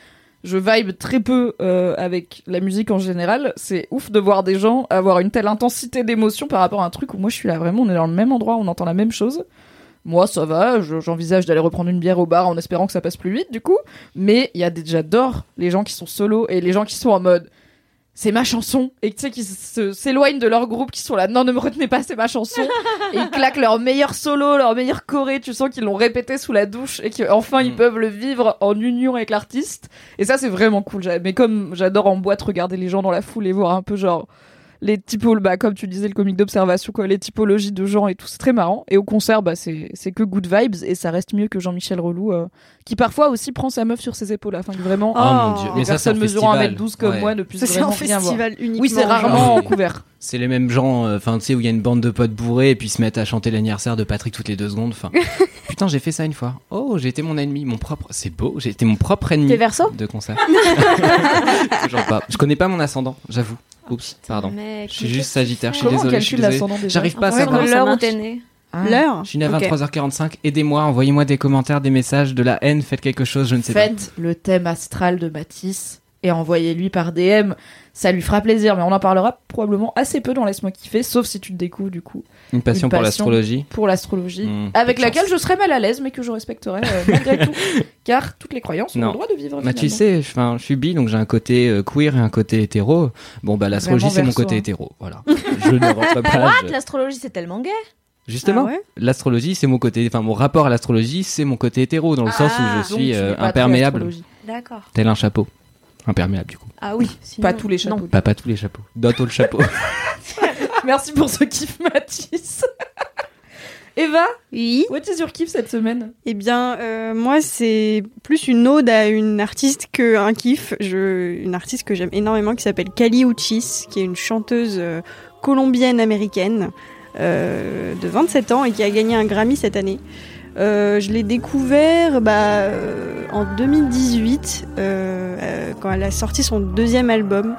je vibe très peu euh, avec la musique en général, c'est ouf de voir des gens avoir une telle intensité d'émotion par rapport à un truc où moi je suis là vraiment, on est dans le même endroit, on entend la même chose. Moi, ça va, je- j'envisage d'aller reprendre une bière au bar en espérant que ça passe plus vite, du coup. Mais il y a des, j'adore les gens qui sont solos et les gens qui sont en mode, c'est ma chanson. Et tu sais qui se- s'éloignent de leur groupe qui sont là. Non ne me retenez pas c'est ma chanson. <laughs> Et ils claquent leur meilleur solo leur meilleur choré. Tu sens qu'ils l'ont répété sous la douche et qu'enfin ils Mm. peuvent le vivre en union avec l'artiste. Et ça c'est vraiment cool. Mais comme j'adore en boîte regarder les gens dans la foule et voir un peu genre les typologies, bah, comme tu disais, le comique d'observation, quoi, les typologies de gens et tout, c'est très marrant. Et au concert, bah, c'est, c'est que good vibes et ça reste mieux que Jean-Michel Relou, euh, qui parfois aussi prend sa meuf sur ses épaules, afin que vraiment, Oh, mon dieu, les mais ça personnes mesurant festival. 1m12 comme Ouais. moi ne puissent Ça, c'est en vraiment rien voir. festival uniquement. Oui, c'est rarement en couvert. C'est les mêmes gens, euh, enfin tu sais où il y a une bande de potes bourrés et puis ils se mettent à chanter l'anniversaire de Patrick toutes les deux secondes. Enfin, <laughs> putain j'ai fait ça une fois. Oh j'ai été mon ennemi, mon propre. C'est beau, j'ai été mon propre ennemi T'es verso de concert. <laughs> Toujours pas. Je connais pas mon ascendant, j'avoue. Oups, pardon. Mec, Je suis juste Sagittaire, je suis désolé, je suis J'arrive pas à savoir. l'heure où t'es né. Ah. L'heure Je suis né à Ok. 23h45, aidez-moi, envoyez-moi des commentaires, des messages, de la haine, faites quelque chose, je ne sais pas. Faites le thème astral de Matisse et envoyez-lui par DM. Ça lui fera plaisir, mais on en parlera probablement assez peu dans Laisse-moi kiffer, sauf si tu le découvres du coup, Une passion Une pour l'astrologie. pour l'astrologie, Hmm, avec laquelle chance. je serais mal à l'aise, mais que je respecterai euh, malgré tout, <laughs> car toutes les croyances ont Non. le droit de vivre. Bah tu sais, je suis bi, donc j'ai un côté euh, queer et un côté hétéro. Bon bah l'astrologie c'est mon côté hein. hétéro, voilà. je ne rentre pas. <laughs> What je- L'astrologie, c'est tellement gay. Justement, Ah ouais l'astrologie c'est mon côté, enfin mon rapport à l'astrologie c'est mon côté hétéro dans le sens où je Ah, suis euh, imperméable, tel un chapeau. Imperméable du coup. Ah oui. sinon- Pas tous les chapeaux. Non. Pas pas tous les chapeaux. D'autres le chapeau. <laughs> Merci pour ce kiff, Matisse. <laughs> Eva, Oui. what is your kiff cette semaine? Eh bien, euh, moi, c'est plus une ode à une artiste qu'un kiff. Je, une artiste que j'aime énormément qui s'appelle Kali Uchis, qui est une chanteuse euh, colombienne-américaine euh, de 27 ans et qui a gagné un Grammy cette année. Euh, je l'ai découvert bah, euh, en 2018 euh, quand elle a sorti son deuxième album.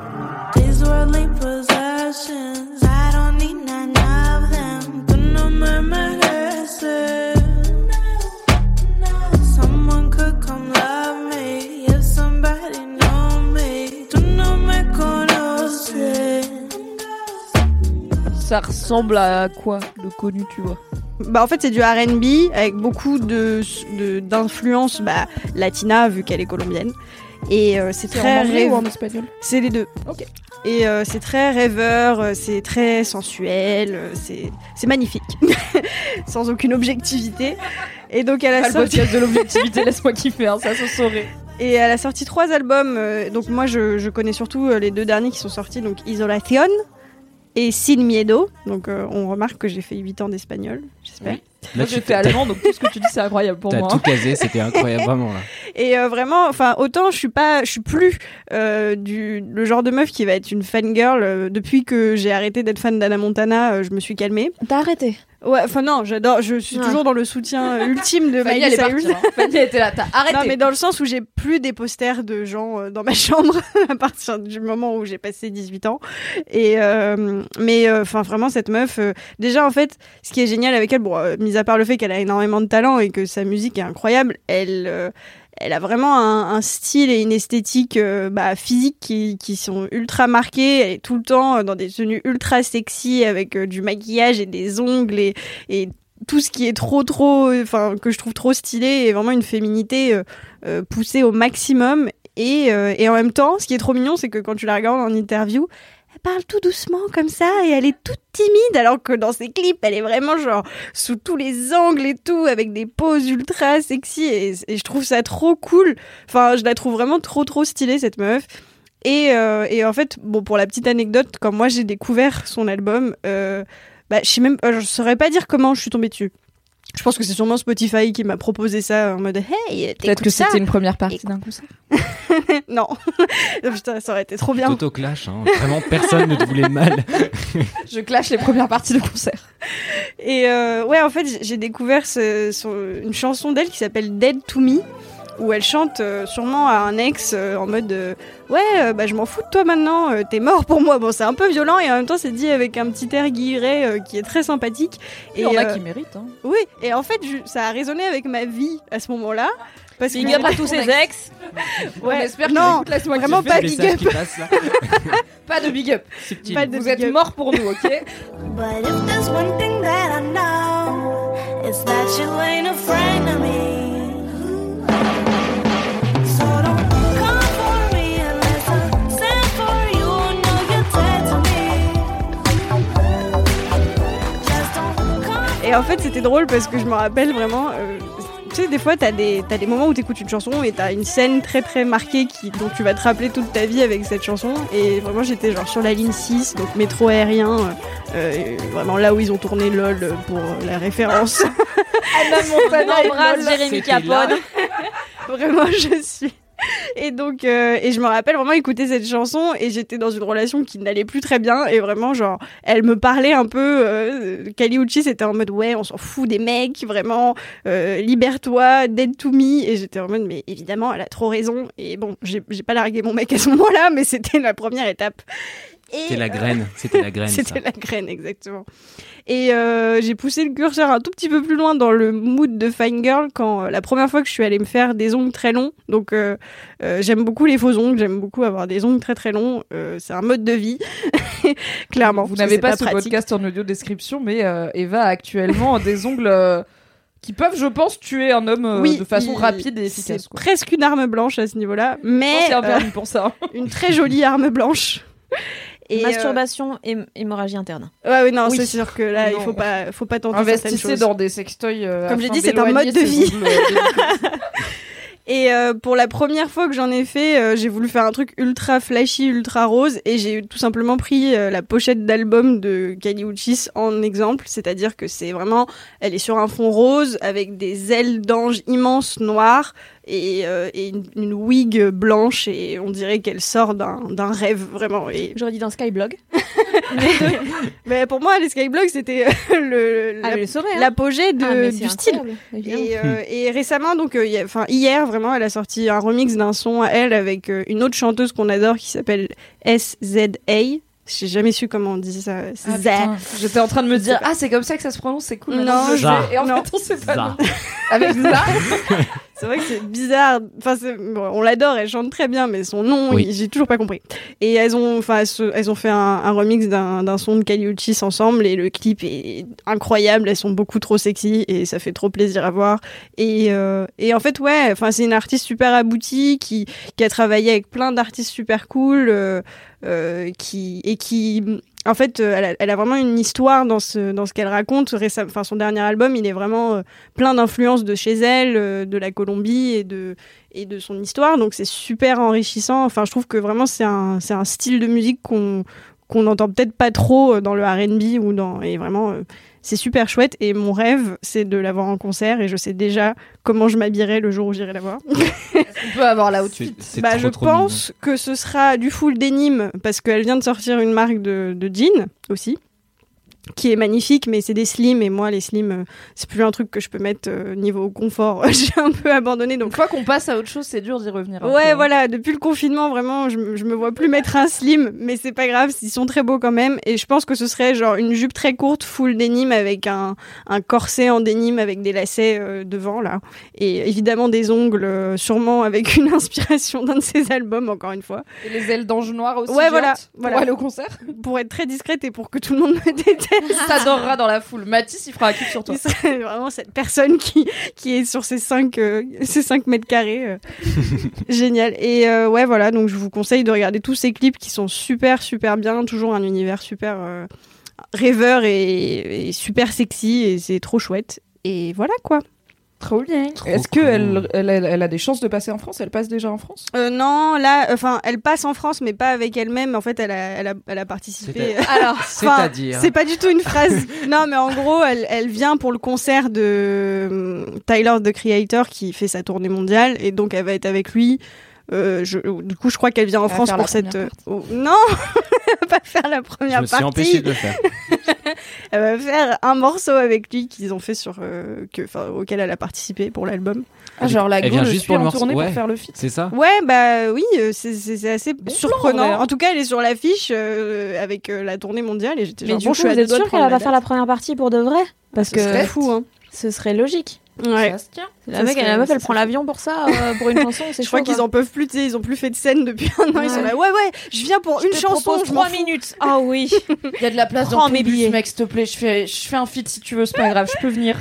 Ça ressemble à quoi de connu, tu vois Bah en fait c'est du R&B avec beaucoup de d'influence bah, latina vu qu'elle est colombienne. Et euh, c'est très en anglais rêve- ou en espagnol c'est les deux. Ok. et euh, c'est très rêveur euh, c'est très sensuel c'est c'est magnifique. <laughs> Sans aucune objectivité. Et donc elle a Pas le sorti podcast de l'objectivité, <laughs> laisse-moi kiffer, hein, ça se saurait. et elle a sorti trois albums donc moi je, je connais surtout les deux derniers qui sont sortis donc Isolación et Sin Miedo donc euh, on remarque que j'ai fait 8 ans d'espagnol j'espère. Moi, j'ai fait allemand, donc tout ce que tu dis, c'est incroyable pour T'as moi. tout casé, c'était incroyable <laughs> vraiment là. Et euh, vraiment, enfin, autant je suis pas, je suis plus euh, du le genre de meuf qui va être une fangirl. euh, depuis que j'ai arrêté d'être fan d'Anna Montana, euh, je me suis calmée. T'as arrêté? Ouais, enfin non, j'adore, je suis Ouais. toujours dans le soutien ultime de Fanny, Miley elle est Cyrus. partie. hein. Fanny était là, t'as arrêté. Non, mais dans le sens où j'ai plus des posters de gens euh, dans ma <laughs> chambre à partir du moment où j'ai passé 18 ans. Et euh, mais enfin vraiment cette meuf, euh, déjà en fait, ce qui est génial avec elle, bon, euh, mis à part le fait qu'elle a énormément de talent et que sa musique est incroyable, elle euh, elle a vraiment un, style et une esthétique euh, bah, physique qui, qui sont ultra marqués. Elle est tout le temps euh, dans des tenues ultra sexy avec du maquillage et des ongles et, tout ce qui est trop trop, enfin que je trouve trop stylé et vraiment une féminité poussée au maximum. Et, et en même temps, ce qui est trop mignon, c'est que quand tu la regardes en interview, parle tout doucement comme ça et elle est toute timide alors que dans ses clips elle est vraiment genre sous tous les angles et tout avec des poses ultra sexy et, je trouve ça trop cool. Enfin je la trouve vraiment trop trop stylée cette meuf. Et, euh, et en fait bon pour la petite anecdote quand moi j'ai découvert son album euh, bah je sais même euh, je saurais pas dire comment je suis tombée dessus je pense que c'est sûrement Spotify qui m'a proposé ça en mode hey Peut-être que c'était une première partie d'un concert. <laughs> non <laughs> putain ça aurait été trop bien Auto-clash, hein. vraiment personne ne te voulait mal. <laughs> Je clash les premières parties de concert. Et euh, ouais, en fait, j'ai- découvert ce- une chanson d'elle qui s'appelle Dead to Me, où elle chante euh, sûrement à un ex euh, en mode euh, Ouais, bah, je m'en fous de toi maintenant, t'es mort pour moi. Bon, c'est un peu violent et en même temps, c'est dit avec un petit air guilleret qui est très sympathique. Il y en a euh, qui méritent. Hein. Oui, et en fait, ça a résonné avec ma vie à ce moment-là. Parce Big up à tous ces ex. Ouais, On non, vraiment pas Les big up. là. <laughs> Pas de big up. Pas de Vous big êtes up. morts pour nous, ok? But if there's one thing that I know, it's that you ain't afraid of me. Et en fait, c'était drôle parce que je me rappelle vraiment. euh, tu sais, des fois, t'as des, t'as des moments où t'écoutes une chanson et t'as une scène très très marquée qui, dont tu vas te rappeler toute ta vie avec cette chanson. Et vraiment, j'étais genre sur la ligne 6, donc métro aérien, euh, euh, vraiment là où ils ont tourné LOL pour la référence. <laughs> Anna On embrasse Jérémy. Capone. <laughs> vraiment, je suis. Et donc, euh, et je me rappelle vraiment écouter cette chanson et j'étais dans une relation qui n'allait plus très bien et vraiment genre, elle me parlait un peu. Euh, Kali Uchis était en mode ouais, on s'en fout des mecs, vraiment, euh, libère-toi, dead to me. Et j'étais en mode mais évidemment, elle a trop raison. Et bon, j'ai pas largué mon mec à ce moment-là, mais c'était la première étape. Et, C'était la euh, graine. C'était la graine. <laughs> ça. c'était la graine, exactement. Et euh, j'ai poussé le curseur un tout petit peu plus loin dans le mood de Fine Girl quand euh, la première fois que je suis allée me faire des ongles très longs. Donc euh, euh, j'aime beaucoup les faux ongles, j'aime beaucoup avoir des ongles très très longs. Euh, c'est un mode de vie, <laughs> clairement. Vous n'avez pas c'est ce pratique. podcast en audio description, mais euh, Eva a actuellement des ongles euh, qui peuvent, je pense, tuer un homme euh, Oui, de façon rapide et efficace. C'est quoi. presque une arme blanche à ce niveau-là, mais a un euh, pour ça. une très jolie arme blanche. <laughs> Et, euh, Masturbation et hémorragie interne. ouais, ouais, non, Oui. c'est sûr que là, il faut pas, faut pas tenter certaines Investissez choses. dans des sextoys. euh, Comme j'ai dit, c'est un mode de vie. euh, <laughs> Et euh, pour la première fois que j'en ai fait, euh, j'ai voulu faire un truc ultra flashy, ultra rose, et j'ai tout simplement pris euh, la pochette d'album de Kali Uchis en exemple, c'est-à-dire que c'est vraiment, elle est sur un fond rose avec des ailes d'ange immenses noires et, euh, et une, une wig blanche, et on dirait qu'elle sort d'un d'un rêve vraiment. Et J'aurais dit dans Skyblog. <laughs> mais pour moi, les Skyblogs c'était euh, le Ah, hein. l'apogée Ah, mais du style. Et, euh, et récemment, donc, enfin hier, vraiment, elle a sorti un remix d'un son à elle avec une autre chanteuse qu'on adore qui s'appelle SZA. J'ai jamais su comment on dit ça. Ah, J'étais en train de me dire, ah, c'est comme ça que ça se prononce, c'est cool. Non, je. Et en Non. fait, on sait pas. Non. Avec ça. <laughs> C'est vrai que c'est bizarre. Enfin, bon, on l'adore, elle chante très bien, mais son nom, Oui. j'ai toujours pas compris. Et elles ont, enfin, elles, ont fait un, un remix d'un d'un son de Kali Uchis ensemble, et le clip est incroyable. Elles sont beaucoup trop sexy, et ça fait trop plaisir à voir. Et, euh, et en fait, ouais, enfin, c'est une artiste super aboutie qui, qui a travaillé avec plein d'artistes super cool, euh, qui et qui en fait, euh, elle a, vraiment une histoire dans ce, dans ce qu'elle raconte. Enfin, son dernier album, il est vraiment euh, plein d'influences de chez elle, euh, de la Colombie et de, et de son histoire. Donc, c'est super enrichissant. Enfin, je trouve que vraiment, c'est un, c'est un style de musique qu'on qu'on n'entend peut-être pas trop euh, dans le R&B ou dans et vraiment euh, c'est super chouette et mon rêve c'est de la voir en concert et je sais déjà comment je m'habillerai le jour où j'irai la voir. <laughs> On peut avoir la outfit. Bah, je trop pense que ce sera du full denim parce qu'elle vient de sortir une marque de, de jeans aussi. Qui est magnifique, mais c'est des slims et moi les slims, euh, c'est plus un truc que je peux mettre euh, niveau confort. <laughs> J'ai un peu abandonné, donc Une fois qu'on passe à autre chose, c'est dur d'y revenir. un Ouais, peu. voilà, depuis le confinement, vraiment, je, me- je me vois plus mettre un slim, mais c'est pas grave, ils sont très beaux quand même. Et je pense que ce serait genre une jupe très courte, full denim, avec un, un corset en denim avec des lacets euh, devant, là. Et évidemment des ongles, euh, sûrement avec une <laughs> inspiration d'un de ses albums, encore une fois. Et les ailes d'ange noir aussi. Ouais, voilà, pour voilà. aller au concert. Pour être très discrète et pour que tout le monde me déteste. <laughs> S'adorera dans la foule. Mathis, il fera un kiff sur toi. Serait <laughs> vraiment cette personne qui, qui est sur ces 5, ces 5 mètres carrés. euh. <laughs> Génial. Et euh, ouais, voilà, donc je vous conseille de regarder tous ces clips qui sont super, super bien. Toujours un univers super euh, rêveur et, et super sexy. Et c'est trop chouette. Et voilà quoi. Trop bien. Est-ce cool. qu'elle elle, elle, elle a des chances de passer en France? Elle passe déjà en France? Euh, non, là, enfin, elle passe en France, mais pas avec elle-même. En fait, elle a, elle a, elle a participé. <laughs> Alors, C'est-à-dire C'est pas du tout une phrase. non, mais en gros, elle, elle vient pour le concert de hum, Tyler the Creator qui fait sa tournée mondiale et donc elle va être avec lui. Euh, je, du coup, je crois qu'elle vient en Elle France pour cette. euh, oh, non, <laughs> elle va pas faire la Je première me suis partie. empêché de le faire. <laughs> Elle va faire un morceau avec lui qu'ils ont fait sur euh, que, enfin, auquel elle a participé pour l'album. Ah, genre la Elle go vient le juste pour le en tournée Ouais. pour faire le feat. C'est ça Ouais, bah oui, euh, c'est- assez plan, surprenant. en tout cas, elle est sur l'affiche euh, avec euh, la tournée mondiale et j'étais Mais genre du bon, coup, je suis vous à deux êtes doigts de sûr qu'elle va faire la première partie pour de vrai? Parce Ce que serait fou, hein. ce serait logique. Ouais. Ça se tient. La, mec, meuf, elle prend l'avion pour ça, euh, pour une <laughs> chanson, Je crois qu'ils en peuvent plus, tu sais, ils ont plus fait de scène depuis un an. Ils sont Ouais. là, ouais, ouais, je viens pour une te chanson, je m'en trois fous. minutes. Ah <laughs> oui. Il y a de la place Prends dans ton mes bus, billets. mec, s'il te plaît. Je fais, je fais un feat si tu veux, c'est pas grave, je peux venir.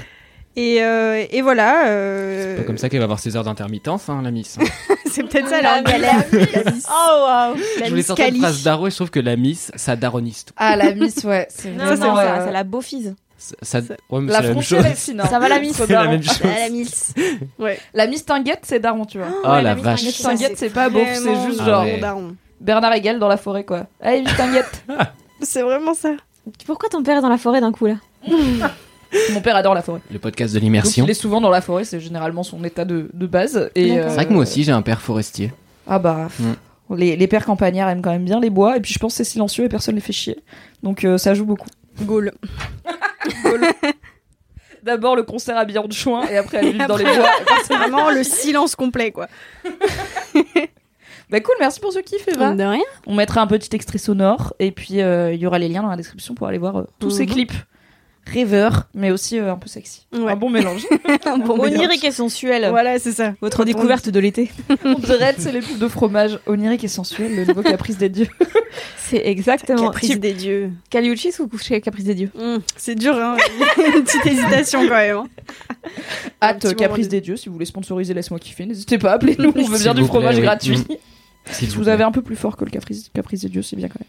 Et, euh, et voilà. euh, C'est pas comme ça qu'elle va avoir ses heures d'intermittence, hein, la miss. hein. <laughs> C'est peut-être ça la La galère. Oh waouh. La je voulais Miss sortir une phrase d'Aro et je trouve que la miss, ça daronise tout. Ah, la miss, ouais. C'est Non, vraiment, non, euh, ça- c'est la beaufise. Ça, ça- ouais, mais La la même chose. frontière est fine. Ça va, la <laughs> miss C'est la même chose. Ah, la Miss. <laughs> Ouais. La miss Tinguette, c'est daron, tu vois. Oh Ouais, la la Miss vache. Miss Ça, Tinguette, c'est pas beau, c'est juste Ah genre ouais. daron. Bernard Hegel dans la forêt, quoi. Allez, miss Tinguette. <laughs> C'est vraiment ça. Pourquoi ton père est dans la forêt d'un coup là Mon père adore la forêt. Le podcast de l'immersion. il est souvent dans la forêt, c'est généralement son état de, de base. Et. C'est vrai que moi aussi, j'ai un père forestier. Ah bah. Mm. Les, les pères campagnards aiment quand même bien les bois, et puis je pense que c'est silencieux et personne les fait chier. Donc euh, ça joue beaucoup. Gaulle. D'abord le concert à Bianchouin, et après vivre dans les bois. <laughs> C'est vraiment le silence complet, quoi. <laughs> Bah cool, merci pour ce kiff, Eva. De rien. On mettra un petit extrait sonore, et puis euh, il y aura les liens dans la description pour aller voir euh, tous ces Mhm. clips. Rêveurs, mais aussi euh, un peu sexy. Ouais. Un bon mélange. <laughs> Un bon Onirique et sensuel. Voilà, c'est ça. Votre découverte de l'été. <laughs> On dirait que c'est les de fromage onirique et sensuel, le nouveau caprice des dieux. <laughs> C'est exactement. Caprice Tu- des dieux. Caliuchis ou coucher Caprice des dieux Hum, c'est dur, hein. Une petite hésitation quand même. hein. Hâte moment caprice de- des dieux, si vous voulez sponsoriser Laisse-moi kiffer, n'hésitez pas, appelez-nous, on veut bien du plaît, fromage oui. gratuit. Si vous avez un peu plus fort que le caprice, caprice des dieux, c'est bien quand même.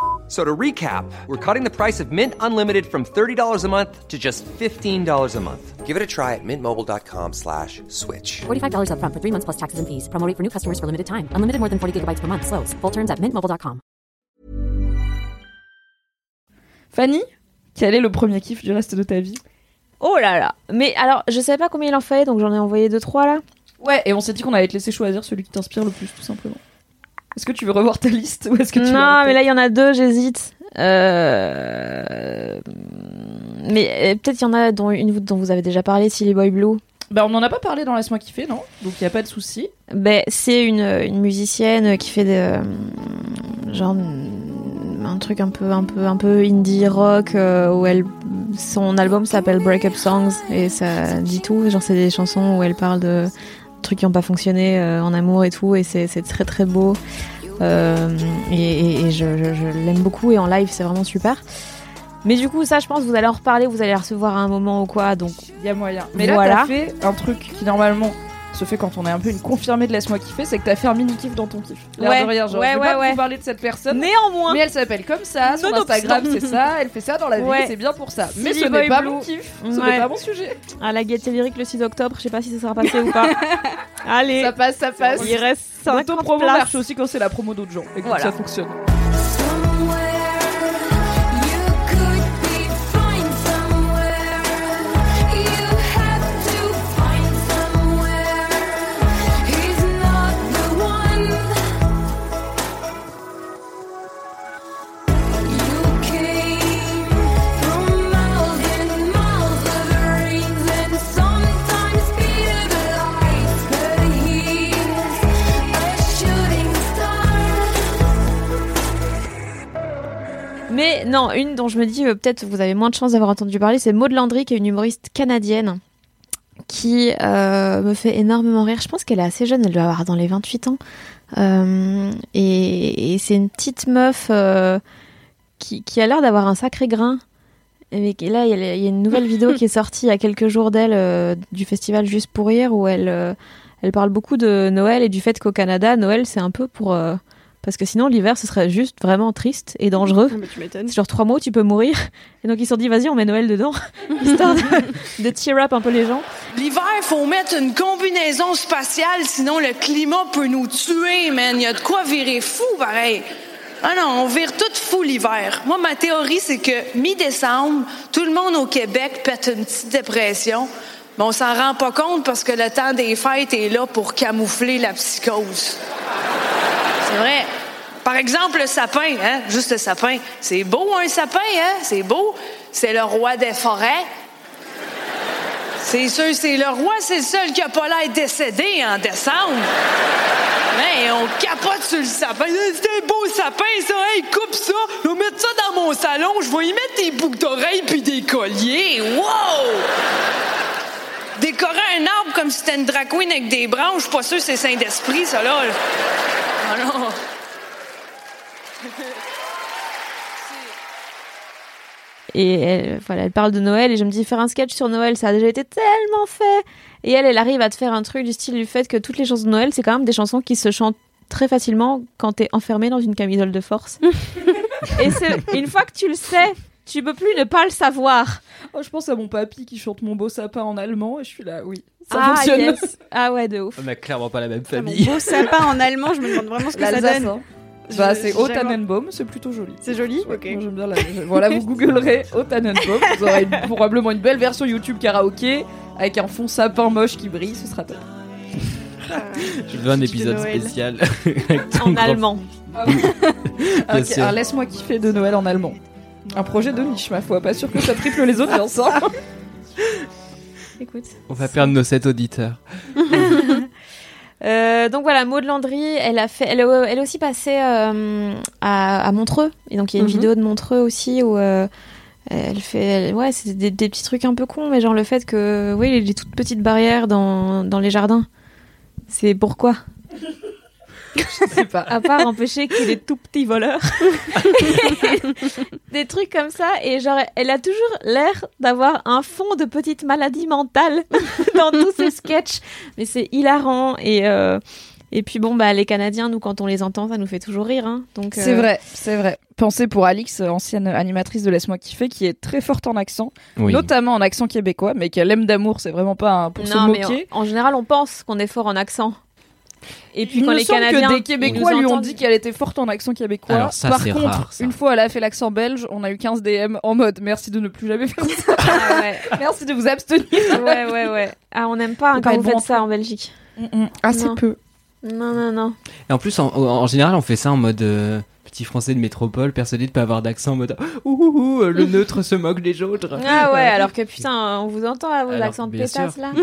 So to recap, we're cutting the price of Mint Unlimited from $30 a month to just $15 a month. Give it a try at mintmobile.com slash switch. $45 upfront for three months plus taxes and fees. Promo for new customers for limited time. Unlimited more than 40 gigabytes per month. Slows. Full terms at mintmobile.com. Fanny, quel est le premier kiff du reste de ta vie? Oh là là. Mais alors, je savais pas combien il en fallait, donc j'en ai envoyé deux trois là? Ouais, et on s'est dit qu'on allait te laisser choisir celui qui t'inspire le plus, tout simplement. Est-ce que tu veux revoir ta liste ou est-ce que tu non, mais là il y en a deux, j'hésite. Euh... Mais euh, peut-être il y en a dont une dont vous avez déjà parlé, Silly Boy Blue. Bah, on n'en a pas parlé dans Laisse-moi kiffer, non? Donc il y a pas de souci. Ben, c'est une, une musicienne qui fait des, euh, genre un truc un peu un peu un peu indie rock euh, où elle son album s'appelle Break Up Songs et ça dit tout genre c'est des chansons où elle parle de trucs qui n'ont pas fonctionné euh, en amour et tout et c'est c'est très très beau Euh, et, et- et je, je- je l'aime beaucoup et en live c'est vraiment super mais du coup ça je pense vous allez en reparler vous allez la recevoir à un moment ou quoi donc Il y a moyen. Mais là, Voilà. t'as fait un truc qui normalement se fait quand on est un peu une confirmée de Laisse-moi kiffer, c'est que t'as fait un mini kiff dans ton kiff. Ouais, de rien, genre, ouais, je vais ouais, pas ouais. vous parler de cette personne. néanmoins Mais elle s'appelle comme ça, son. Instagram c'est ça, elle fait ça dans la vie, Ouais. c'est bien pour ça. Mais Silly ce n'est pas Blue. mon kiff, ce Ouais. n'est pas mon sujet. à la Gaieté Lyrique le 6 octobre je sais pas si ça sera passé ou pas <laughs> allez Ça passe, ça passe. il reste 50 L'auto-promo places marche aussi quand c'est la promo d'autres gens et que Voilà. ça fonctionne. Non, une dont je me dis euh, peut-être vous avez moins de chance d'avoir entendu parler, c'est Maud Landry, qui est une humoriste canadienne qui euh, me fait énormément rire. Je pense qu'elle est assez jeune, elle doit avoir dans les 28 ans. Euh, et et c'est une petite meuf euh, qui, qui a l'air d'avoir un sacré grain. Et là, il y, a, une nouvelle vidéo <laughs> qui est sortie il y a quelques jours d'elle du festival Juste pour rire où elle, elle parle beaucoup de Noël et du fait qu'au Canada, Noël c'est un peu pour. Parce que sinon, l'hiver ce serait juste vraiment triste et dangereux. Ah, tu m'étonnes. C'est genre trois mots, tu peux mourir. Et donc ils se sont dit, vas-y, on met Noël dedans, <laughs> histoire de, de cheer up un peu les gens. L'hiver, faut mettre une combinaison spatiale, sinon le climat peut nous tuer, man. Il y a de quoi virer fou, pareil. Ah non, on vire tout fou l'hiver. Moi, ma théorie, c'est que mi-décembre, tout le monde au Québec pète une petite dépression. Mais on s'en rend pas compte parce que le temps des fêtes est là pour camoufler la psychose. C'est vrai. Par exemple, le sapin, hein? Juste le sapin. C'est beau, un sapin, hein? C'est beau. C'est le roi des forêts. C'est sûr, c'est le roi, c'est le seul qui a pas l'air décédé en décembre. Mais on capote sur le sapin. C'est un beau sapin, ça. Hey, coupe ça. Je vais mettre ça dans mon salon. Je vais y mettre des boucles d'oreilles puis des colliers. Wow! Décorer un arbre comme si c'était une drag queen avec des branches, je suis pas sûr que c'est Saint-Esprit, ça, là. Ah non. Et elle, voilà, elle parle de Noël et je me dis, faire un sketch sur Noël, ça a déjà été tellement fait. Et elle, elle arrive à te faire un truc du style du fait que toutes les chansons de Noël, c'est quand même des chansons qui se chantent très facilement quand t'es enfermé dans une camisole de force. <laughs> et c'est une fois que tu le sais, tu peux plus ne pas le savoir. <laughs> Oh, je pense à mon papy qui chante mon beau sapin en allemand et je suis là, oui, ça ah, fonctionne. yes. Ah ouais, de ouf. On a clairement pas la même Ah, mon famille. beau sapin en allemand, je me demande vraiment ce que ça donne. hein. Bah, c'est jamais- Tannenbaum, c'est plutôt joli. C'est joli Ouais, Ok. j'aime bien la- Voilà, vous googlerez <laughs> Haut Tannenbaum, vous aurez une- probablement une belle version YouTube karaoké avec un fond sapin moche qui brille, ce sera top. Je veux un épisode Noël. spécial. <laughs> En grand- allemand. Alors laisse-moi kiffer de Noël en allemand. Un projet de niche, ma foi, pas sûr que ça triple les audiences. hein. <laughs> Écoute. On va perdre nos 7 auditeurs. <laughs> Euh, donc voilà, Maud Landry, elle a fait, elle, est- elle est aussi passée euh, à, à Montreux. Et donc il y a une Mhm. vidéo de Montreux aussi où euh, elle fait, elle- ouais, c'est des, des petits trucs un peu cons, mais genre le fait que, oui, les, les toutes petites barrières dans, dans les jardins. C'est pourquoi? Je sais pas. À part empêcher qu'il y ait des tout petits voleurs. des trucs comme ça. Et genre, elle a toujours l'air d'avoir un fond de petite maladie mentale <laughs> dans tous ses sketchs. Mais c'est hilarant. Et, euh, et puis bon, bah, les Canadiens, nous, quand on les entend, ça nous fait toujours rire. hein. Donc, C'est euh, vrai, c'est vrai. Pensez pour Alix, ancienne animatrice de Laisse-moi kiffer, qui est très forte en accent, Oui. notamment en accent québécois, mais qu'elle aime d'amour, c'est vraiment pas un- pour Non, se mais moquer. en, en général, on pense qu'on est fort en accent. Et puis Il quand me les semble Canadiens. que des Québécois lui ont dit qu'elle était forte en accent québécois. Alors ça, Par c'est contre, rare, ça. une fois elle a fait l'accent belge, on a eu 15 DM en mode merci de ne plus jamais faire ça. Ah ouais. <laughs> merci de vous abstenir. ouais, ouais, ouais. Ah, on n'aime pas hein, quand vous faites ça en Belgique. Assez Non. peu. Non, non, non. Et en plus, en, en général, on fait ça en mode euh, petit français de métropole, persuadé de pas avoir d'accent, en mode ouh, ouh, ouh, le <laughs> neutre se moque des autres. Ah ouais, alors que putain, on vous entend à vos Alors, accents de pétasse sûr. là. <laughs>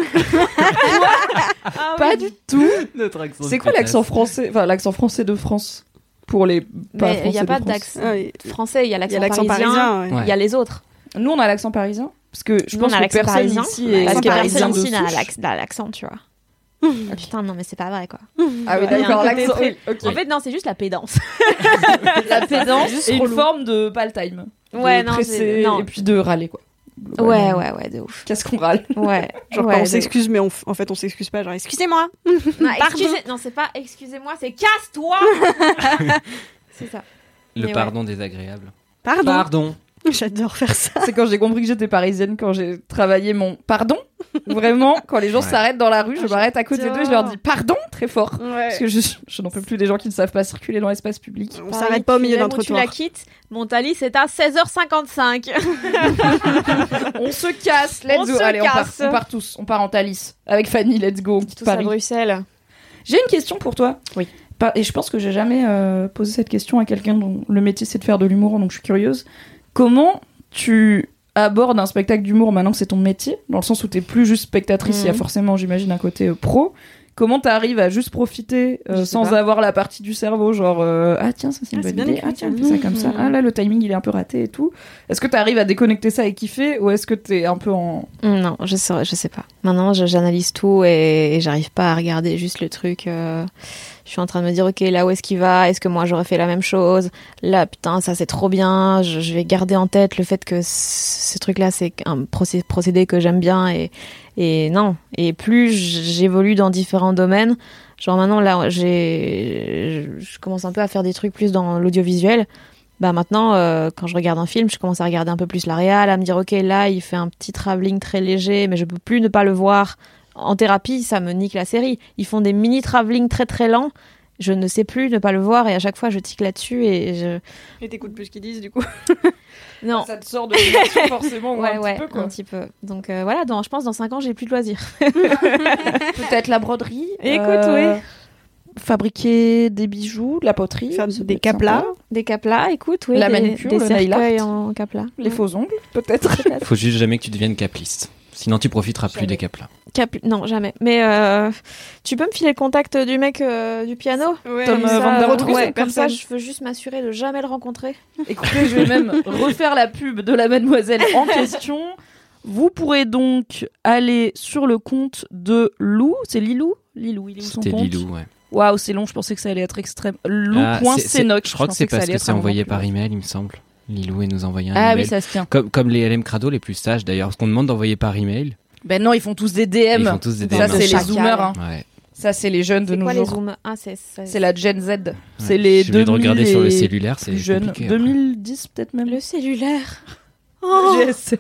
Ah Pas oui. du tout. Notre accent C'est quoi l'accent français Enfin, l'accent français de France pour les pas Mais il n'y a pas d'accent Ah français, il y a l'accent l'accent parisien, ouais. Il y a les autres. Nous, on a l'accent parisien parce que je Nous, pense on a que l'accent personne parisien, ici parce est que parisien personne ici l'accent- n'a l'accent, tu vois. Ah, putain, non, mais c'est pas vrai quoi. Ah oui, d'accord, l'accent. très- oui, ok. En fait, non, c'est juste la pédance. <laughs> la pédance juste et une forme de pas le time. Ouais, de non, presser c'est- non. et puis de râler quoi. Ouais, ouais, ouais, de ouf. Qu'est-ce qu'on râle Ouais. <laughs> Genre ouais, on s'excuse, mais on f- en fait on s'excuse pas. Genre excusez-moi. <laughs> Non, excusez- non, c'est pas excusez-moi, c'est casse-toi C'est ça. Le Mais ouais. pardon désagréable. Pardon. Pardon. <laughs> J'adore faire ça. C'est quand j'ai compris que j'étais parisienne, quand j'ai travaillé mon pardon. Vraiment, quand les gens Ouais. s'arrêtent dans la rue, je Ah, m'arrête à côté d'eux, je leur dis pardon très fort. Ouais. Parce que je, je n'en peux plus des gens qui ne savent pas circuler dans l'espace public. On s'arrête pas au milieu d'un Tu trottoir. la quittes, mon talis c'est à 16h55. <laughs> On se casse, let's On go. se Allez, on part, casse. on part tous. On part en Thalys. Avec Fanny, let's go. On quitte Tous à Paris. Bruxelles. J'ai une question pour toi. Oui. Et je pense que j'ai jamais euh, posé cette question à quelqu'un dont le métier c'est de faire de l'humour, donc je suis curieuse. Comment tu abordes un spectacle d'humour maintenant que c'est ton métier, dans le sens où t'es plus juste spectatrice, il y a Mhm. forcément, j'imagine, un côté euh, pro. Comment t'arrives à juste profiter euh, sans pas. avoir la partie du cerveau, genre euh, ah tiens ça c'est une Ah, bonne bien idée, ah tiens ça. fais ça comme ça, ah là le timing il est un peu raté et tout. Est-ce que t'arrives à déconnecter ça et kiffer ou est-ce que t'es un peu en Non, je sais, je sais pas. Maintenant, j'analyse tout et, et j'arrive pas à regarder juste le truc. euh, je suis en train de me dire, ok, là où est-ce qu'il va? Est-ce que moi j'aurais fait la même chose? Là, putain, ça c'est trop bien. Je, je vais garder en tête le fait que ce truc-là, c'est un procé- procédé que j'aime bien et, et non. Et plus j'évolue dans différents domaines, genre maintenant là, j'ai, je commence un peu à faire des trucs plus dans l'audiovisuel. Bah maintenant, euh, quand je regarde un film, je commence à regarder un peu plus la réal, à me dire ok là il fait un petit travelling très léger, mais je peux plus ne pas le voir. En thérapie, ça me nique la série. Ils font des mini travelling très très lents. Je ne sais plus ne pas le voir et à chaque fois je tique là-dessus et je Et t'écoutes plus ce qu'ils disent, du coup. <laughs> non ça te sort de <laughs> forcément ou ouais un ouais petit peu quoi. un petit peu. Donc euh, voilà, dans, je pense dans 5 ans j'ai plus de loisirs. <laughs> Peut-être la broderie. Écoute, euh, Fabriquer des bijoux, de la poterie, Faire peut des caplas. Des caplas, écoute, oui, La des, manucure, des le nail art. en caplas. les faux ongles peut-être. Faut juste jamais que tu deviennes capliste. Sinon, tu profiteras plus Jamais. des caplas. Cap- Non, jamais. Mais euh, tu peux me filer le contact du mec euh, du piano? Ouais, Tom, Comme euh, ça, euh, ouais, comme ça, je veux juste m'assurer de jamais le rencontrer. Écoutez, je vais même <laughs> refaire la pub de la mademoiselle en <laughs> question. Vous pourrez donc aller sur le compte de Lou. C'est Lilou? Lilou, il est où son C'était compte? Lilou, ouais. Waouh, c'est long, je pensais que ça allait être extrême. Ah, Lou.cenoc. Je crois que c'est parce que être c'est envoyé par email, il me semble. Lilou et nous envoyer un Ah email. oui, ça se tient. Comme, comme les LM Crado les plus sages d'ailleurs, parce qu'on demande d'envoyer par email. Ben non, ils font tous des DM. Ils font tous des Ça, DM. c'est les zoomers. hein. Ouais. Ça, c'est les jeunes de C'est nos quoi les jours. zooms? Ah, c'est la Gen Z. C'est les Je viens de 2000 regarder sur le cellulaire, c'est après. 2010 peut-être même. le cellulaire. Oh GSM.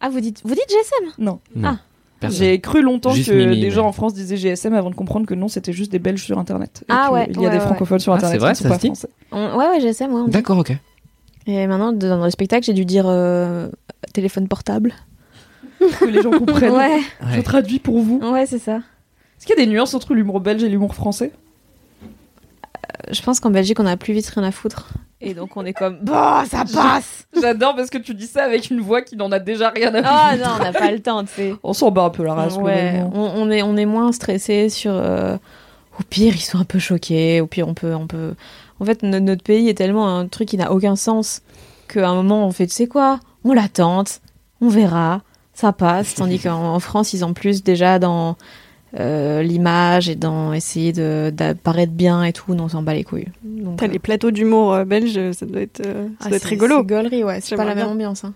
Ah, vous dites, vous dites GSM Non. Non. Ah. J'ai cru longtemps Juste que Mimi, des mais- gens en France disaient GSM avant de comprendre que non, c'était juste des Belges sur Internet. Et Ah ouais, Il y a ouais, des ouais. francophones sur Ah, Internet c'est vrai, qui sont ça pas se dit français. On- Ouais, ouais, GSM. D'accord, ok. Et maintenant, dans le spectacle, j'ai dû dire euh, téléphone portable. Que les gens comprennent. Ouais, Je Ouais. traduis pour vous. ouais, c'est ça. Est-ce qu'il y a des nuances entre l'humour belge et l'humour français? Je pense qu'en Belgique, on a plus vite rien à foutre. Et donc, on est comme, bah, ça passe J'adore parce que tu dis ça avec une voix qui n'en a déjà rien à Ah foutre. non, on n'a pas le temps, tu sais. On s'en bat un peu la race. Ouais, on est, on est moins stressé sur. euh, au pire, ils sont un peu choqués. Au pire, on peut, on peut. En fait, no- notre pays est tellement un truc qui n'a aucun sens qu'à un moment, on fait, tu sais quoi? On l'attente, on verra, ça passe. <laughs> Tandis qu'en en France, ils ont plus déjà dans euh, l'image et dans essayer de d'apparaître bien et tout. Non, on s'en bat les couilles. Donc, Putain, euh, les plateaux d'humour euh, belges, ça doit être, euh, ça ah, doit être rigolo. C'est gaulerie, ouais. C'est pas la même ambiance. Hein.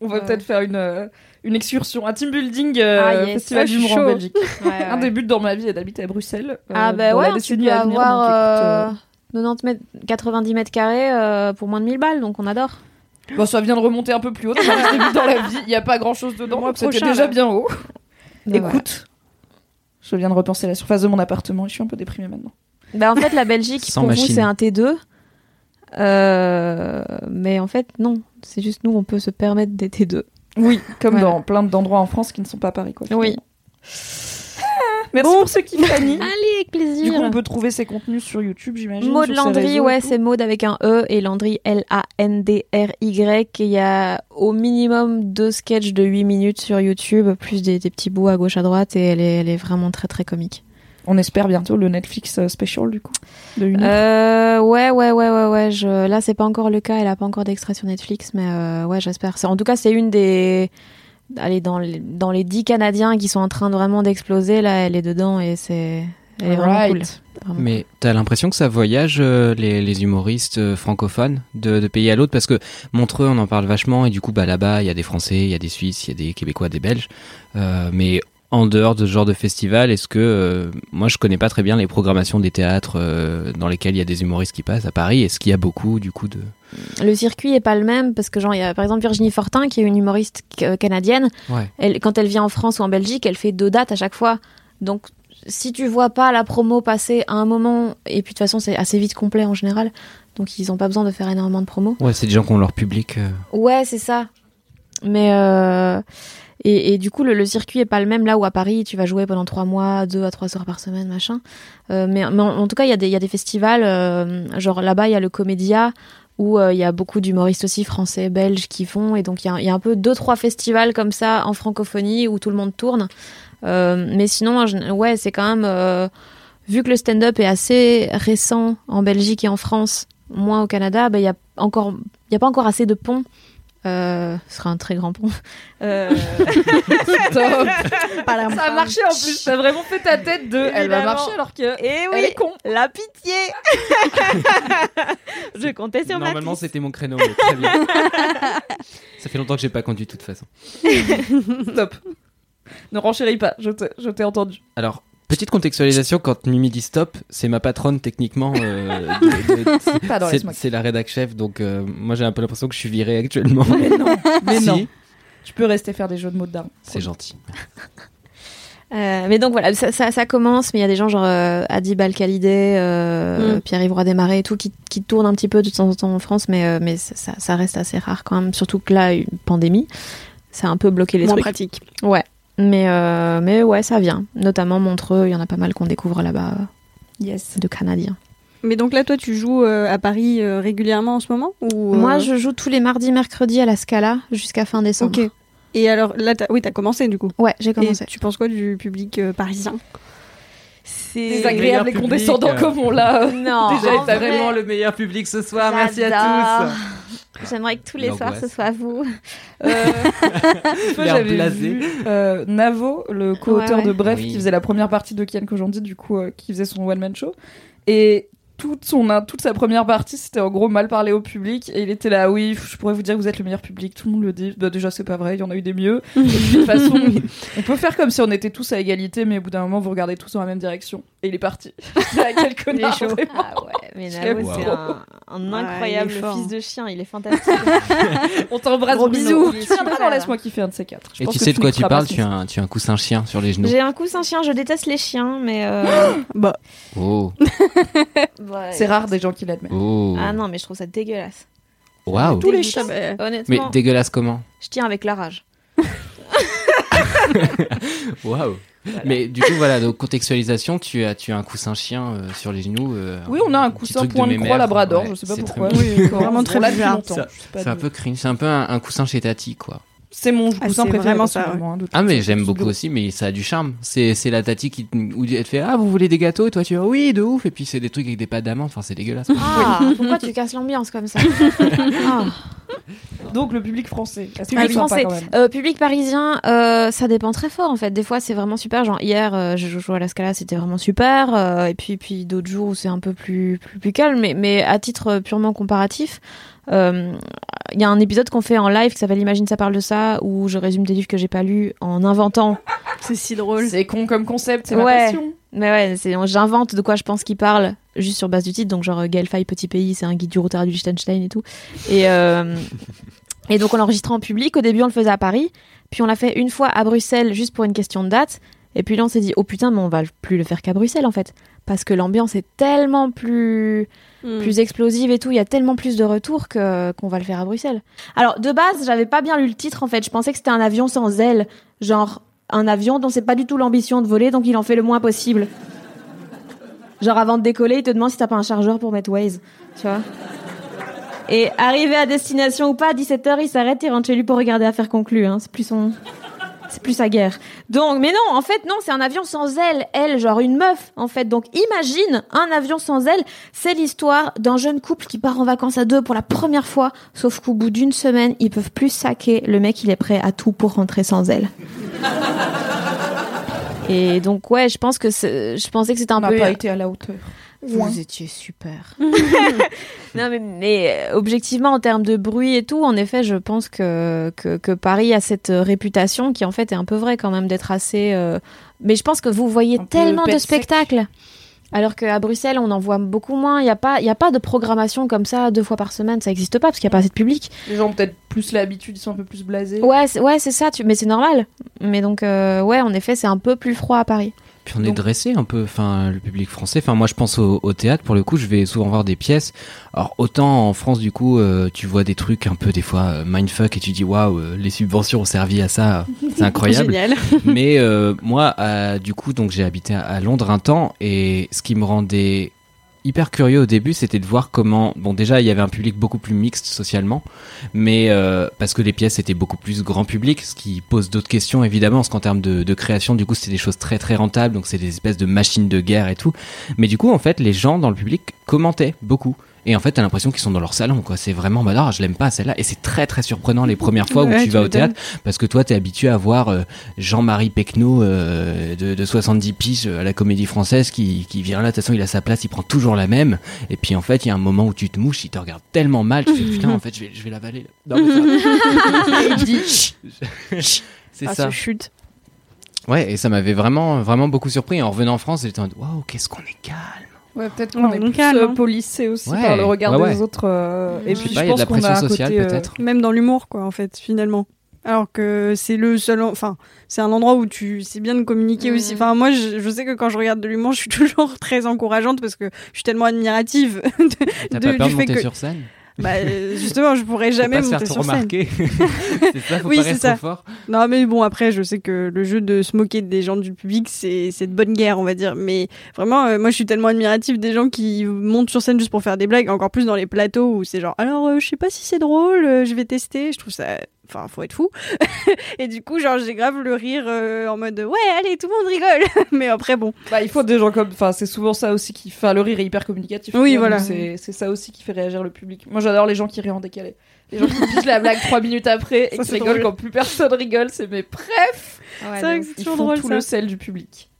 On va peut-être faire une, euh, une excursion, un team building euh, Ah, yes. festival Ah, d'humour en. Belgique. Ouais, Un des buts dans ma vie est d'habiter à Bruxelles. euh, Ah bah dans ouais, la tu peux à venir. avoir donc, écoute, euh, 90 mètres, 90 mètres carrés euh, pour moins de 1000 balles, donc on adore. bon, ça vient de remonter un peu plus haut. Un <laughs> début dans la vie, il n'y a pas grand chose dedans. C'était déjà là. bien haut. Bah, voilà. Écoute, je viens de repenser la surface de mon appartement et je suis un peu déprimée maintenant. Bah, en fait, la Belgique, Sans pour machine. vous, c'est un T2. Euh, mais en fait, non. C'est juste nous, on peut se permettre des T2. Oui, comme Voilà. dans plein d'endroits en France qui ne sont pas Paris. Quoi, Oui. Merci pour ce qui Fanny. <laughs> Allez, avec plaisir. Du coup, on peut trouver ses contenus sur YouTube, j'imagine. Maud Landry, ouais, c'est Maud avec un E et Landry L-A-N-D-R-Y. Et Il y a au minimum deux sketchs de 8 minutes sur YouTube, plus des, des petits bouts à gauche à droite, et elle est, elle est vraiment très très comique. On espère bientôt le Netflix euh, special, du coup. De une heure. Euh, ouais, ouais, ouais, ouais, ouais. Je... Là, c'est pas encore le cas. Elle a pas encore d'extrait sur Netflix, mais euh, ouais, j'espère. En tout cas, c'est une des. Allez, dans les, dans les 10 Canadiens qui sont en train de vraiment d'exploser, là, elle est dedans et c'est. Elle est vraiment cool. Vraiment. Mais t'as l'impression que ça voyage euh, les, les humoristes euh, francophones de, de pays à l'autre? Parce que Montreux on en parle vachement et du coup bah là-bas il y a des Français, il y a des Suisses, il y a des Québécois, des Belges. Euh, mais en dehors de ce genre de festival, est-ce que euh, moi je connais pas très bien les programmations des théâtres euh, dans lesquels il y a des humoristes qui passent à Paris. Est-ce qu'il y a beaucoup du coup de Le circuit est pas le même parce que, genre, il y a par exemple Virginie Fortin qui est une humoriste euh, canadienne. ouais Elle, quand elle vient en France ou en Belgique, elle fait deux dates à chaque fois. Donc, si tu vois pas la promo passer à un moment, et puis de toute façon, c'est assez vite complet en général. Donc, ils ont pas besoin de faire énormément de promo. ouais c'est des gens qui ont leur public. euh, Ouais, c'est ça. Mais et, du coup, le, circuit est pas le même là où à Paris, tu vas jouer pendant trois mois, deux à trois heures par semaine, machin. Euh, mais, en, tout cas, il y, a des- festivals, euh, genre là-bas, il y a le Comédia où euh, il y a beaucoup d'humoristes aussi français, belges qui font. Et donc, il y a, un peu deux, trois festivals comme ça en francophonie où tout le monde tourne. Mais sinon, ouais, c'est quand même vu que le stand-up est assez récent en Belgique et en France, moins au Canada, bah, il y a a pas encore assez de ponts. Euh, ce sera un très grand pont. Euh, <laughs> Top. Ça a marché en plus. T'as vraiment fait ta tête de. Elle va marcher alors que. Et Elle oui, est con. la pitié. <laughs> je comptais sur Normalement, c'était mon créneau, mais très bien. Ça fait longtemps que j'ai pas conduit de toute façon. <laughs> Stop. Ne renchéris pas. Je t'ai entendu. Alors, petite contextualisation, quand Mimi dit stop, c'est ma patronne techniquement. euh, de- de- Pas dans les c'est- la rédac chef, donc euh, moi j'ai un peu l'impression que je suis viré actuellement. Mais non. Mais <laughs> Si, non. Tu peux rester faire des jeux de mots de. C'est gentil. Euh, mais donc voilà, ça, ça, ça commence, mais il y a des gens genre euh, Adib Al-Khalidé, euh, Mm. Pierre-Yves Roy Desmarais et tout qui, qui tournent un petit peu de temps en temps en France, mais, euh, mais ça, ça- ça reste assez rare quand même, surtout que là, une pandémie, ça a un peu bloqué les Moins trucs. pratique. Ouais, mais, euh, mais ouais, ça vient. Notamment Montreux, il y en a pas mal qu'on découvre là-bas, euh, Yes. de Canadiens. Mais donc là, toi, tu joues euh, à Paris euh, régulièrement en ce moment ou, euh, Moi, je joue tous les mardis, mercredis à la Scala jusqu'à fin décembre. Ok. Et alors là, t'as- oui, t'as commencé du coup. Ouais, j'ai commencé. Et tu penses quoi du public euh, parisien? C'est Désagréable et condescendant comme on l'a. euh, Non, Déjà, vrai, Vraiment le meilleur public ce soir, merci à tous. J'aimerais que tous les soirs ce soit vous. Euh, <laughs> j'avais blasé. vu euh, Navo, le co-auteur Ouais, ouais. de Bref, Oui. qui faisait la première partie de Kian Kojandi, du coup, euh, qui faisait son one-man show. Et toute, son, toute sa première partie, c'était en gros mal parler au public. Et il était là, oui, je pourrais vous dire que vous êtes le meilleur public, tout le monde le dit. Bah, déjà, c'est pas vrai, il y en a eu des mieux. Et de toute <laughs> façon, on peut faire comme si on était tous à égalité, mais au bout d'un moment, vous regardez tous dans la même direction. Et il est parti. Ah, quel connard, chaud. vraiment. Ah ouais, mais Navo, c'est un, incroyable il est fils de chien, il est fantastique. <laughs> On t'embrasse, bisous. Tu viendras Super. dans Laisse-moi kiffer un de ces quatre. Je Et pense tu que sais de quoi tu parles tu as, un, tu as un coussin chien sur les genoux. J'ai un coussin chien, je déteste les chiens, mais. euh, <laughs> Bah, Oh. C'est rare des gens qui l'admettent. oh. Ah non, mais je trouve ça dégueulasse. Waouh. tous les chiens. Honnêtement, Mais dégueulasse comment? Je tiens avec la rage. <laughs> <laughs> Waouh. Mais du coup, voilà, donc contextualisation, tu as, tu as un coussin chien euh, sur les genoux. euh, Oui, on a un coussin point de mémère. croix labrador, Ouais, je sais pas pourquoi. très Oui, vraiment <laughs> très longtemps. C'est un peu cringe, c'est un peu un, un coussin chez Tati, quoi. C'est mon Ah, coussin préféré. vraiment ça, hein, Ah mais j'aime beaucoup aussi, mais ça a du charme. C'est c'est la Tati qui où elle te fait ah vous voulez des gâteaux? Et toi tu dis oui de ouf et puis c'est des trucs avec des pâtes d'amande. Enfin c'est dégueulasse. Ah, pourquoi tu casses l'ambiance comme ça? <laughs> Ah. Donc le public français. Public français. quand même? Euh, public parisien, euh, ça dépend très fort en fait. Des fois c'est vraiment super. Genre hier, euh, je jouais à la Scala, c'était vraiment super. euh, et puis puis d'autres jours où c'est un peu plus plus, plus calme. Mais mais à titre purement comparatif, euh, il y a un épisode qu'on fait en live qui s'appelle Imagine ça parle de ça où je résume des livres que j'ai pas lus en inventant. C'est si drôle. C'est con comme concept, c'est ma Ouais. passion. Mais ouais, c'est j'invente de quoi je pense qu'il parle juste sur base du titre. Donc genre Gaël Faye, Petit Pays, c'est un guide du routard du Liechtenstein et tout. Et euh, et donc on l'enregistrait en public. Au début on le faisait à Paris, puis on l'a fait une fois à Bruxelles juste pour une question de date. Et puis là on s'est dit oh putain mais on va plus le faire qu'à Bruxelles en fait parce que l'ambiance est tellement plus Hmm. plus explosive et tout. Il y a tellement plus de retours que qu'on va le faire à Bruxelles. Alors de base, j'avais pas bien lu le titre en fait. Je pensais que c'était un avion sans ailes, genre un avion dont c'est pas du tout l'ambition de voler, donc il en fait le moins possible. Genre avant de décoller, il te demande si t'as pas un chargeur pour mettre Waze, tu vois. Et arrivé à destination ou pas, à 17h, il s'arrête, il rentre chez lui pour regarder Affaire conclue. Hein. C'est plus son... C'est plus sa guerre. Donc, mais non, en fait, non, c'est un avion sans ailes. Elle, genre une meuf, en fait. Donc, imagine un avion sans ailes. C'est l'histoire d'un jeune couple qui part en vacances à deux pour la première fois. Sauf qu'au bout d'une semaine, ils peuvent plus saquer. Le mec, il est prêt à tout pour rentrer sans ailes. Et donc, ouais, je pense que c'est- je pensais que c'était un On n'a peu. pas été à la hauteur. Vous étiez super. <laughs> non, mais, mais, euh, objectivement, en termes de bruit et tout, en effet, je pense que, que, que Paris a cette euh, réputation qui, en fait, est un peu vraie quand même d'être assez. euh, Mais je pense que vous voyez Un tellement de spectacles. Alors qu'à Bruxelles, on en voit beaucoup moins. Il n'y a, pas- il y a pas de programmation comme ça deux fois par semaine. Ça n'existe pas parce qu'il n'y a pas assez de public. Les gens ont peut-être plus l'habitude, ils sont un peu plus blasés. Ouais, c'est ouais, c'est ça. Tu... Mais c'est normal. Mais donc, euh, ouais, en effet, c'est un peu plus froid à Paris. Puis on est Donc- dressé un peu, enfin le public français. Enfin moi je pense au, au théâtre pour le coup, je vais souvent voir des pièces. Alors autant en France du coup, euh, tu vois des trucs un peu des fois euh, mindfuck et tu dis waouh, euh, les subventions ont servi à ça, <laughs> c'est incroyable. Mais euh, moi, euh, du coup, donc j'ai habité à Londres un temps et ce qui me rendait hyper curieux au début, c'était de voir comment. Bon, déjà, il y avait un public beaucoup plus mixte socialement, mais euh, parce que les pièces étaient beaucoup plus grand public, ce qui pose d'autres questions évidemment, parce qu'en termes de, de création, du coup, c'était des choses très très rentables, donc c'est des espèces de machines de guerre et tout. Mais du coup, en fait, les gens dans le public commentaient beaucoup. Et en fait, t'as l'impression qu'ils sont dans leur salon, quoi. C'est vraiment, bah non, je l'aime pas celle-là. Et c'est très très surprenant les <laughs> premières fois où tu tu vas au théâtre, parce que toi, t'es habitué à voir euh, Jean-Marie Pecno euh, de, de 70 piges à la comédie française qui, qui vient là, de toute façon, il a sa place, il prend toujours la même. Et puis en fait, il y a un moment où tu te mouches, il te regarde tellement mal, tu fais <laughs> putain, en fait, je vais, je vais l'avaler. Non, mais ça- <laughs> dit c'est Ah, ça. chute. Ouais, et ça m'avait vraiment, vraiment beaucoup surpris. En revenant en France, j'étais en mode, waouh, qu'est-ce qu'on est calme. Ouais, peut-être qu'on est plus euh, hein. policé aussi Ouais, par le regard ouais, des ouais. autres. euh, et Je puis pas, je il y a de pense la qu'on a pression un sociale, côté, euh, peut-être. Même dans l'humour, quoi, en fait, finalement. Alors que c'est le seul, enfin, c'est un endroit où tu sais bien de communiquer Mhm. aussi. Enfin, moi, je, je sais que quand je regarde de l'humour, je suis <laughs> toujours très encourageante parce que je suis tellement admirative. <laughs> de- T'as de- pas peur du de fait monter que- sur scène? Bah, justement, je pourrais jamais Faut pas se monter faire sur trop scène. remarquer. <laughs> c'est ça, faut Oui, pas c'est rester ça. trop fort. Non, mais bon, après, je sais que le jeu de se moquer des gens du public, c'est c'est de bonne guerre, on va dire. Mais vraiment, euh, moi, je suis tellement admirative des gens qui montent sur scène juste pour faire des blagues, encore plus dans les plateaux où c'est genre, alors, euh, je sais pas si c'est drôle, euh, je vais tester. Je trouve ça. Enfin, faut être fou. <laughs> et du coup, genre, j'ai grave le rire euh, en mode, ouais, allez, tout le monde rigole. <laughs> mais après, bon. Bah, il faut des gens comme. Enfin, c'est souvent ça aussi qui. Enfin, le rire est hyper communicatif. Oui, voilà. C'est c'est ça aussi qui fait réagir le public. Moi, j'adore les gens qui rient en décalé. Les gens qui pichent la blague trois minutes après et Ça, qui rigolent drôle. quand plus personne rigole. C'est mes c'est vrai que c'est Ils toujours font drôle, tout ça. le sel du public.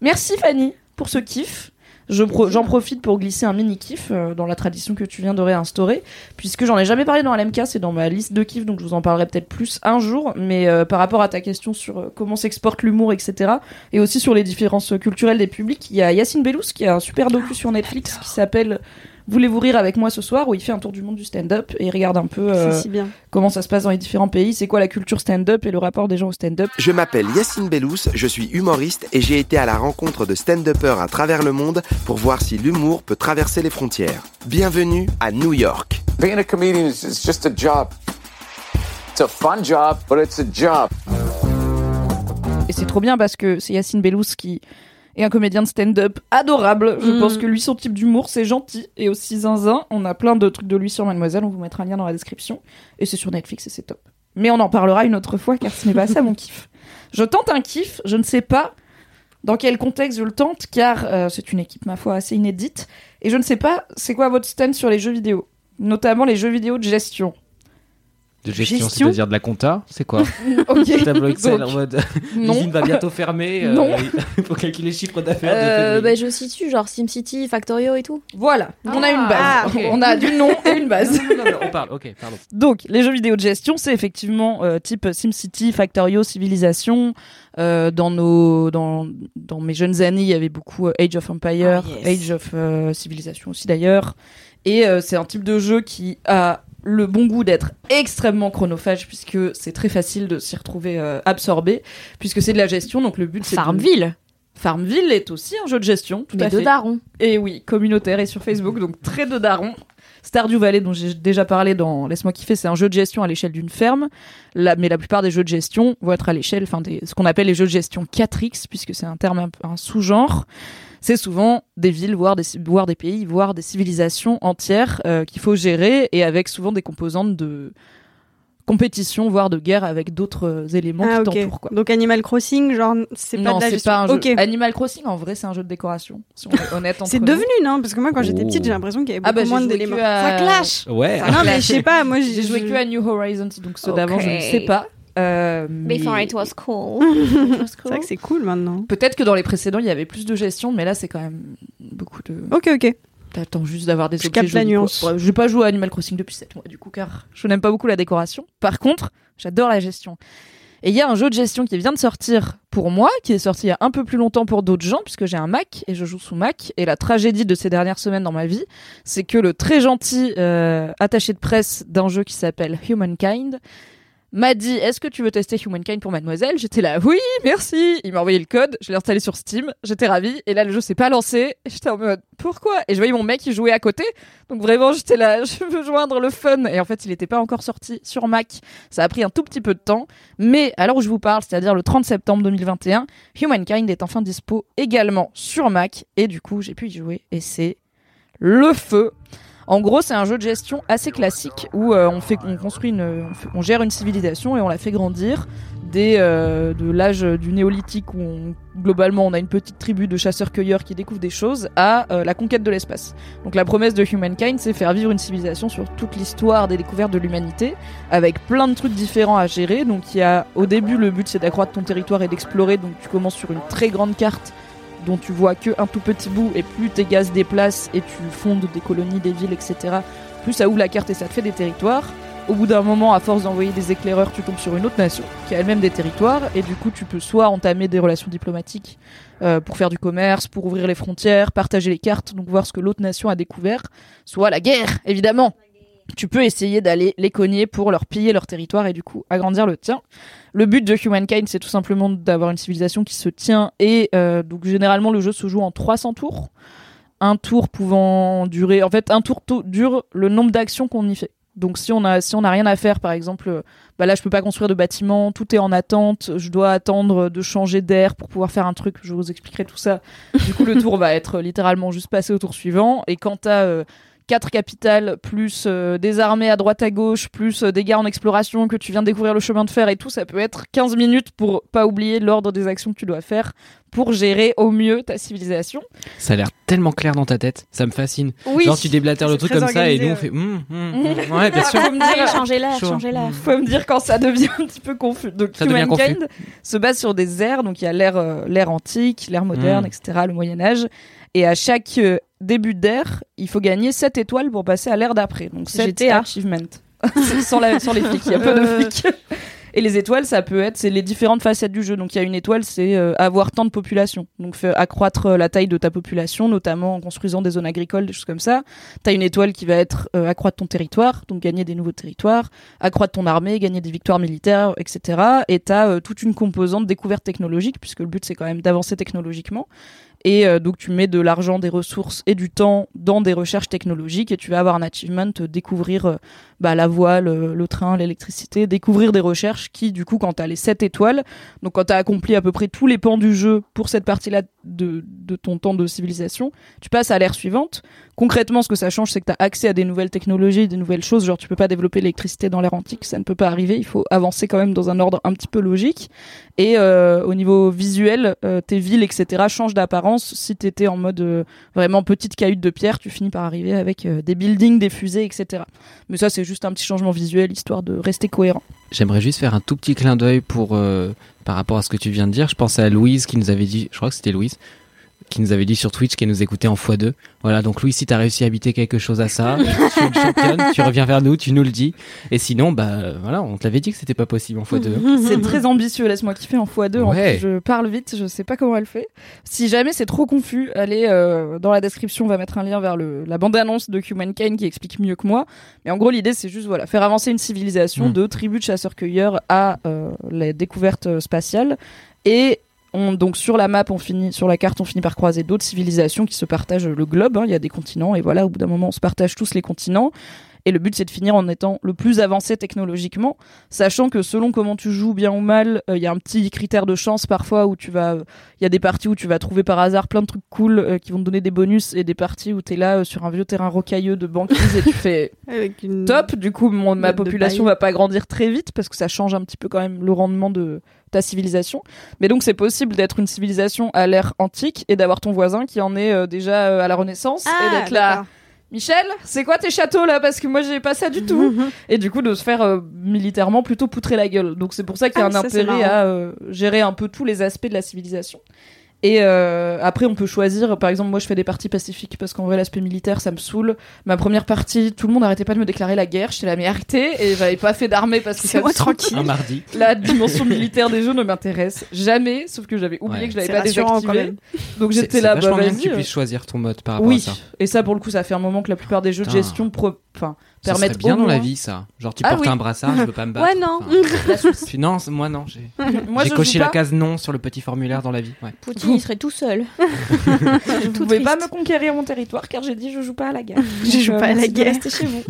Merci Fanny pour ce kiff. Je pro- J'en profite pour glisser un mini kiff euh, dans la tradition que tu viens de réinstaurer, puisque j'en ai jamais parlé dans LMK, c'est dans ma liste de kiffs, donc je vous en parlerai peut-être plus un jour. Mais euh, par rapport à ta question sur euh, comment s'exporte l'humour, etc., et aussi sur les différences culturelles des publics, il y a Yacine Bellous qui a un super docu sur Netflix qui s'appelle Voulez-vous rire avec moi ce soir où il fait un tour du monde du stand-up et il regarde un peu euh, C'est si bien. comment ça se passe dans les différents pays, c'est quoi la culture stand-up et le rapport des gens au stand-up? Je m'appelle Yacine Bellous, je suis humoriste et j'ai été à la rencontre de stand-uppers à travers le monde pour voir si l'humour peut traverser les frontières. Bienvenue à New York. Being a comedian is is just a job. It's a fun job, but it's a job. Et c'est trop bien parce que c'est Yacine Bellous qui est un comédien de stand-up adorable. Je Mm. pense que lui, son type d'humour, c'est gentil et aussi zinzin. On a plein de trucs de lui sur Mademoiselle, on vous mettra un lien dans la description. Et c'est sur Netflix et c'est top. Mais on en parlera une autre fois car ce n'est pas ça mon kiff. Je tente un kiff, je ne sais pas dans quel contexte je le tente car euh, c'est une équipe, ma foi, assez inédite. Et je ne sais pas c'est quoi votre stand sur les jeux vidéo? Notamment les jeux vidéo de gestion. De gestion, Gestion c'est-à-dire de la compta, c'est quoi <laughs> Ok. Tableau Excel Donc, en mode <laughs> non. l'usine va bientôt fermer, euh, Non. <laughs> il faut calculer le chiffre d'affaires Euh, bah, je situe, genre SimCity, Factorio et tout. Voilà, on a une base. Ah. On a du nom et une base. Non, non, non, on parle, ok, pardon. Donc, les jeux vidéo de gestion, c'est effectivement euh, type SimCity, Factorio, Civilization. Euh, dans nos, dans, dans mes jeunes années, il y avait beaucoup euh, Age of Empire, Ah, yes. Age of euh, Civilization aussi d'ailleurs. Et euh, c'est un type de jeu qui a le bon goût d'être extrêmement chronophage puisque c'est très facile de s'y retrouver euh, absorbé puisque c'est de la gestion. Donc le but c'est de- Farmville. Farmville est aussi un jeu de gestion, tout Mais à de fait. daron. Et oui, communautaire et sur Facebook, donc très de daron. Stardew Valley, dont j'ai déjà parlé dans Laisse-moi kiffer, c'est un jeu de gestion à l'échelle d'une ferme. La- mais la plupart des jeux de gestion vont être à l'échelle, enfin, des- ce qu'on appelle les jeux de gestion 4X, puisque c'est un terme, un sous-genre. C'est souvent des villes, voire des, voire des pays, voire des civilisations entières euh, qu'il faut gérer et avec souvent des composantes de compétition, voire de guerre avec d'autres euh, éléments Ah, qui ok. t'entourent. quoi. Donc Animal Crossing, genre, c'est pas non, de la c'est gestion. pas un jeu. Ok. Animal Crossing, en vrai, c'est un jeu de décoration. Si on est honnête <laughs> C'est nous. devenu, non? Parce que moi, quand j'étais Oh. petite, j'ai l'impression qu'il y avait Ah beaucoup bah, moins d'éléments. à- Ça clash Ouais. Non, mais je sais pas, moi, <laughs> J'ai joué que à New Horizons, donc ceux d'avant, je ne sais pas. Euh, mais Before <laughs> it was cool. C'est vrai que c'est cool maintenant. Peut-être que dans les précédents, il y avait plus de gestion, mais là, c'est quand même beaucoup de. Ok, ok. T'attends juste d'avoir des Je objets capte la nuance. quoi. Ouais, J'ai pas joué à Animal Crossing depuis 7 mois, du coup, car je n'aime pas beaucoup la décoration. Par contre, j'adore la gestion. Et il y a un jeu de gestion qui vient de sortir pour moi, qui est sorti il y a un peu plus longtemps pour d'autres gens, puisque j'ai un Mac et je joue sous Mac. Et la tragédie de ces dernières semaines dans ma vie, c'est que le très gentil euh, attaché de presse d'un jeu qui s'appelle Humankind m'a dit Est-ce que tu veux tester Humankind pour Mademoiselle? J'étais là, oui, merci. Il m'a envoyé le code, je l'ai installé sur Steam, j'étais ravie. Et là, le jeu s'est pas lancé. J'étais en mode Pourquoi? Et je voyais mon mec qui jouait à côté. Donc vraiment, j'étais là, <laughs> je veux joindre le fun. Et en fait, il n'était pas encore sorti sur Mac. Ça a pris un tout petit peu de temps. Mais à l'heure où je vous parle, c'est-à-dire le 30 septembre 2021, Humankind est enfin dispo également sur Mac. Et du coup, j'ai pu y jouer. Et c'est le feu. En gros, c'est un jeu de gestion assez classique où euh, on fait, on construit une, on, gère une civilisation et on la fait grandir dès euh, de l'âge du néolithique où on- globalement on a une petite tribu de chasseurs-cueilleurs qui découvrent des choses à euh, la conquête de l'espace. Donc la promesse de Humankind, c'est faire vivre une civilisation sur toute l'histoire des découvertes de l'humanité avec plein de trucs différents à gérer. Donc il y a au début le but c'est d'accroître ton territoire et d'explorer. Donc tu commences sur une très grande carte dont tu vois que un tout petit bout et plus tes gaz déplacent et tu fondes des colonies, des villes, etc. Plus ça ouvre la carte et ça te fait des territoires. Au bout d'un moment, à force d'envoyer des éclaireurs, tu tombes sur une autre nation qui a elle-même des territoires et du coup tu peux soit entamer des relations diplomatiques euh, pour faire du commerce, pour ouvrir les frontières, partager les cartes, donc voir ce que l'autre nation a découvert, soit la guerre, évidemment. Tu peux essayer d'aller les cogner pour leur piller leur territoire et du coup agrandir le tien. Le but de Humankind, c'est tout simplement d'avoir une civilisation qui se tient et euh, donc généralement le jeu se joue en 300 tours. Un tour pouvant durer, en fait, un tour to- dure le nombre d'actions qu'on y fait. Donc si on a si on a rien à faire, par exemple, euh, bah là je peux pas construire de bâtiment, tout est en attente, je dois attendre de changer d'air pour pouvoir faire un truc. Je vous expliquerai tout ça. Du coup le <laughs> tour va être littéralement juste passé au tour suivant. Et quand t'as euh, quatre capitales, plus euh, des armées à droite à gauche, plus euh, des gars en exploration que tu viens de découvrir le chemin de fer et tout, ça peut être 15 minutes pour pas oublier l'ordre des actions que tu dois faire pour gérer au mieux ta civilisation. Ça a l'air tellement clair dans ta tête, ça me fascine. Oui. Genre tu déblatères le truc comme ça et nous on fait hum, hum, hum. <laughs> ouais bien sûr. Faut me dire- <laughs> changez-la, Chaud. changez-la. Faut me dire quand ça devient un petit peu confus. Donc Ça Humankind confus. se base sur des ères, donc il y a l'ère euh, l'ère antique, l'ère moderne, etc., le Moyen Âge, et à chaque euh, début d'ère, il faut gagner 7 étoiles pour passer à l'ère d'après. Donc 7 GTA. achievements. <laughs> sans, la- sans les flics, il y a peu de Euh. flics. Et les étoiles, ça peut être, c'est les différentes facettes du jeu. Donc il y a une étoile, c'est euh, avoir tant de population. Donc accroître euh, la taille de ta population, notamment en construisant des zones agricoles, des choses comme ça. T'as une étoile qui va être euh, accroître ton territoire, donc gagner des nouveaux territoires, accroître ton armée, gagner des victoires militaires, etc. Et t'as euh, toute une composante découverte technologique, puisque le but c'est quand même d'avancer technologiquement. Et euh, donc tu mets de l'argent, des ressources et du temps dans des recherches technologiques et tu vas avoir un achievement euh, découvrir euh, bah, la voile, le, train, l'électricité, découvrir des recherches qui du coup quand tu as les 7 étoiles, donc quand tu as accompli à peu près tous les pans du jeu pour cette partie-là de, ton temps de civilisation, tu passes à l'ère suivante. Concrètement, ce que ça change, c'est que tu as accès à des nouvelles technologies, des nouvelles choses, genre tu peux pas développer l'électricité dans l'ère antique, ça ne peut pas arriver, il faut avancer quand même dans un ordre un petit peu logique. Et euh, au niveau visuel, euh, tes villes, etc., changent d'apparence. Si tu étais en mode euh, vraiment petite cahute de pierre, tu finis par arriver avec des buildings, des fusées, etc. Mais ça, c'est juste un petit changement visuel, histoire de rester cohérent. J'aimerais juste faire un tout petit clin d'œil pour par rapport à ce que tu viens de dire. Je pensais à Louise qui nous avait dit, je crois que c'était Louise, qui nous avait dit sur Twitch qu'elle nous écoutait en x2. Voilà, donc Louise, si t'as réussi à habiter quelque chose à ça, <laughs> tu es une championne, tu reviens vers nous, tu nous le dis. Et sinon, bah voilà, on te l'avait dit que c'était pas possible en x2. <laughs> C'est très ambitieux, laisse-moi kiffer en x2. En Ouais. plus, je parle vite, je sais pas comment elle fait. Si jamais c'est trop confus, allez euh, dans la description, on va mettre un lien vers le, la bande-annonce de Humankind qui explique mieux que moi. Mais en gros, l'idée, c'est juste voilà, faire avancer une civilisation Mm. de tribus de chasseurs-cueilleurs à euh, la découverte euh, spatiale. Et on, donc sur la map, on finit, sur la carte, on finit par croiser d'autres civilisations qui se partagent le globe. hein. Il y a des continents, et voilà, au bout d'un moment, on se partage tous les continents. Et le but, c'est de finir en étant le plus avancé technologiquement, sachant que selon comment tu joues bien ou mal, euh, il y a un petit critère de chance parfois où tu vas, il y a des parties où tu vas trouver par hasard plein de trucs cool euh, qui vont te donner des bonus, et des parties où tu es là euh, sur un vieux terrain rocailleux de banquise et tu fais <laughs> Avec une top. Du coup, mon- ma population va pas grandir très vite parce que ça change un petit peu quand même le rendement de ta civilisation. Mais donc, c'est possible d'être une civilisation à l'ère antique et d'avoir ton voisin qui en est euh, déjà euh, à la Renaissance et Ah, d'être là. Michel, c'est quoi tes châteaux là? Parce que moi j'ai pas ça du tout. <laughs> et du coup de se faire euh, militairement plutôt poutrer la gueule. Donc c'est pour ça qu'il y a Ah, un ça, intérêt à gérer un peu tous les aspects de la civilisation. Et euh, après, on peut choisir. Par exemple, moi, je fais des parties pacifiques parce qu'en vrai, l'aspect militaire, ça me saoule. Ma première partie, tout le monde arrêtait pas de me déclarer la guerre. J'étais là, mais arrêtez. Et j'avais pas fait d'armée parce que ça me moi saoule. tranquille. Un mardi. La dimension militaire des jeux ne m'intéresse jamais. Sauf que j'avais oublié Ouais. que je l'avais pas désactivé. même. Donc j'étais c'est là, bah vachement bien que tu euh, puisses choisir ton mode par rapport oui, à ça. et ça pour le coup, ça fait un moment que la plupart des jeux de gestion pro... enfin, Ça permettent bien dans la vie ça. Genre tu Ah portes oui. un brassard, je veux pas me <laughs> battre. Ouais, non. Enfin, <laughs> moi non, j'ai <laughs> j'ai je coché la case non sur le petit formulaire dans la vie. Ouais. Poutine, il serait tout seul. Vous pouvez pas me conquérir mon territoire car j'ai dit je joue pas à la guerre. Je joue pas à la guerre. rester chez vous.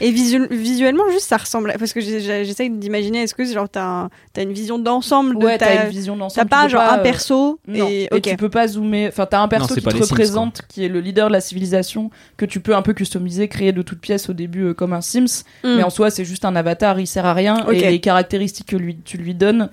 Et visuel- visuellement, juste ça ressemble. à- Parce que j'essaye d'imaginer, est-ce que genre t'as un- t'as une vision d'ensemble de Ouais, ta- t'as une vision d'ensemble. T'as pas genre un euh, perso Non. et, tu peux pas zoomer. Enfin, t'as un perso Non, qui te Sims, représente, qui est le leader de la civilisation, que tu peux un peu customiser, créer de toutes pièces au début euh, comme un Sims. Mm. Mais en soi, c'est juste un avatar, il sert à rien. Et les caractéristiques que lui, tu lui donnes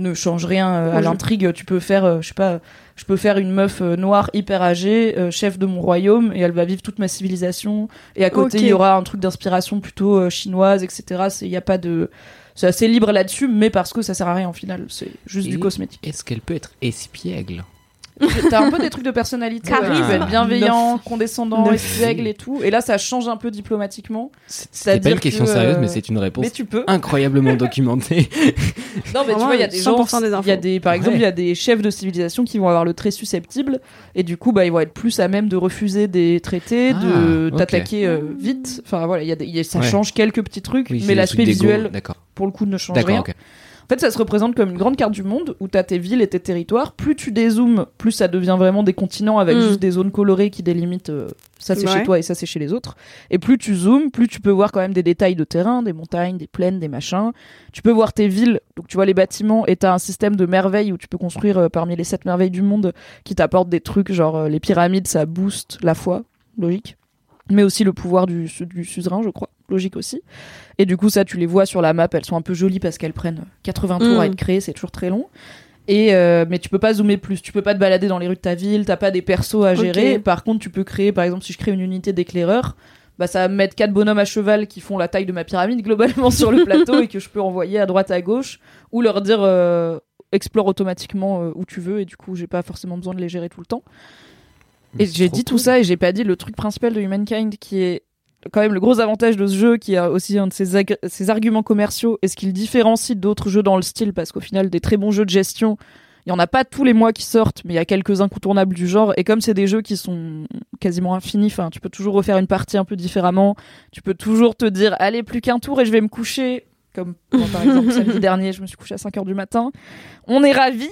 ne changent rien euh, à l'intrigue. Tu peux faire, euh, je sais pas, je peux faire une meuf euh, noire hyper âgée, chef de mon royaume, et elle va vivre toute ma civilisation. Et à côté, il y aura un truc d'inspiration plutôt chinoise, etc. Il y a pas de. C'est assez libre là-dessus, mais parce que ça sert à rien au final. C'est juste Et du cosmétique. Est-ce qu'elle peut être espiègle T'as un peu des trucs de personnalité. Charisme. ouais, bienveillant, Neuf. condescendant, Neuf. espiègle et tout. Et là, ça change un peu diplomatiquement. C'est pas une question que, sérieuse, euh, mais c'est une réponse Mais tu peux. incroyablement <laughs> documentée. Non, mais tu vois, il y a des gens. 100% des Il y a des, par exemple, Ouais. il y a des chefs de civilisation qui vont avoir le trait susceptible. Et du coup, bah, ils vont être plus à même de refuser des traités, de Ah, ok. t'attaquer euh, vite. Enfin, voilà, il y a des- il y a- ça Ouais. change quelques petits trucs. Oui, mais l'aspect visuel, pour le coup, ne change D'accord, rien. ok. En fait, ça se représente comme une grande carte du monde où tu as tes villes et tes territoires. Plus tu dézoomes, plus ça devient vraiment des continents avec Mm. juste des zones colorées qui délimitent euh, ça c'est Ouais. chez toi et ça c'est chez les autres. Et plus tu zoomes, plus tu peux voir quand même des détails de terrain, des montagnes, des plaines, des machins. Tu peux voir tes villes, donc tu vois les bâtiments et tu as un système de merveilles où tu peux construire euh, parmi les sept merveilles du monde qui t'apportent des trucs genre euh, les pyramides, ça booste la foi, logique. Mais aussi le pouvoir du, su- du suzerain, je crois, logique aussi. Et du coup, ça, tu les vois sur la map, elles sont un peu jolies parce qu'elles prennent 80 tours Mm. à être créées, c'est toujours très long. Et euh, mais tu peux pas zoomer plus, tu peux pas te balader dans les rues de ta ville, t'as pas des persos à gérer. Par contre, tu peux créer, par exemple, si je crée une unité d'éclaireurs, bah ça va me mettre quatre bonhommes à cheval qui font la taille de ma pyramide globalement sur le <laughs> plateau et que je peux envoyer à droite à gauche ou leur dire euh, explore automatiquement euh, où tu veux et du coup j'ai pas forcément besoin de les gérer tout le temps. Et j'ai dit tout ça et j'ai pas dit le truc principal de Humankind qui est quand même le gros avantage de ce jeu, qui a aussi un de ses, ag- ses arguments commerciaux et ce qui le différencie d'autres jeux dans le style, parce qu'au final, des très bons jeux de gestion, il y en a pas tous les mois qui sortent, mais il y a quelques incontournables du genre. Et comme c'est des jeux qui sont quasiment infinis, enfin, tu peux toujours refaire une partie un peu différemment. Tu peux toujours te dire, allez, plus qu'un tour et je vais me coucher. Comme moi, par exemple <laughs> samedi dernier, je me suis couché à 5 heures du matin. On est ravis.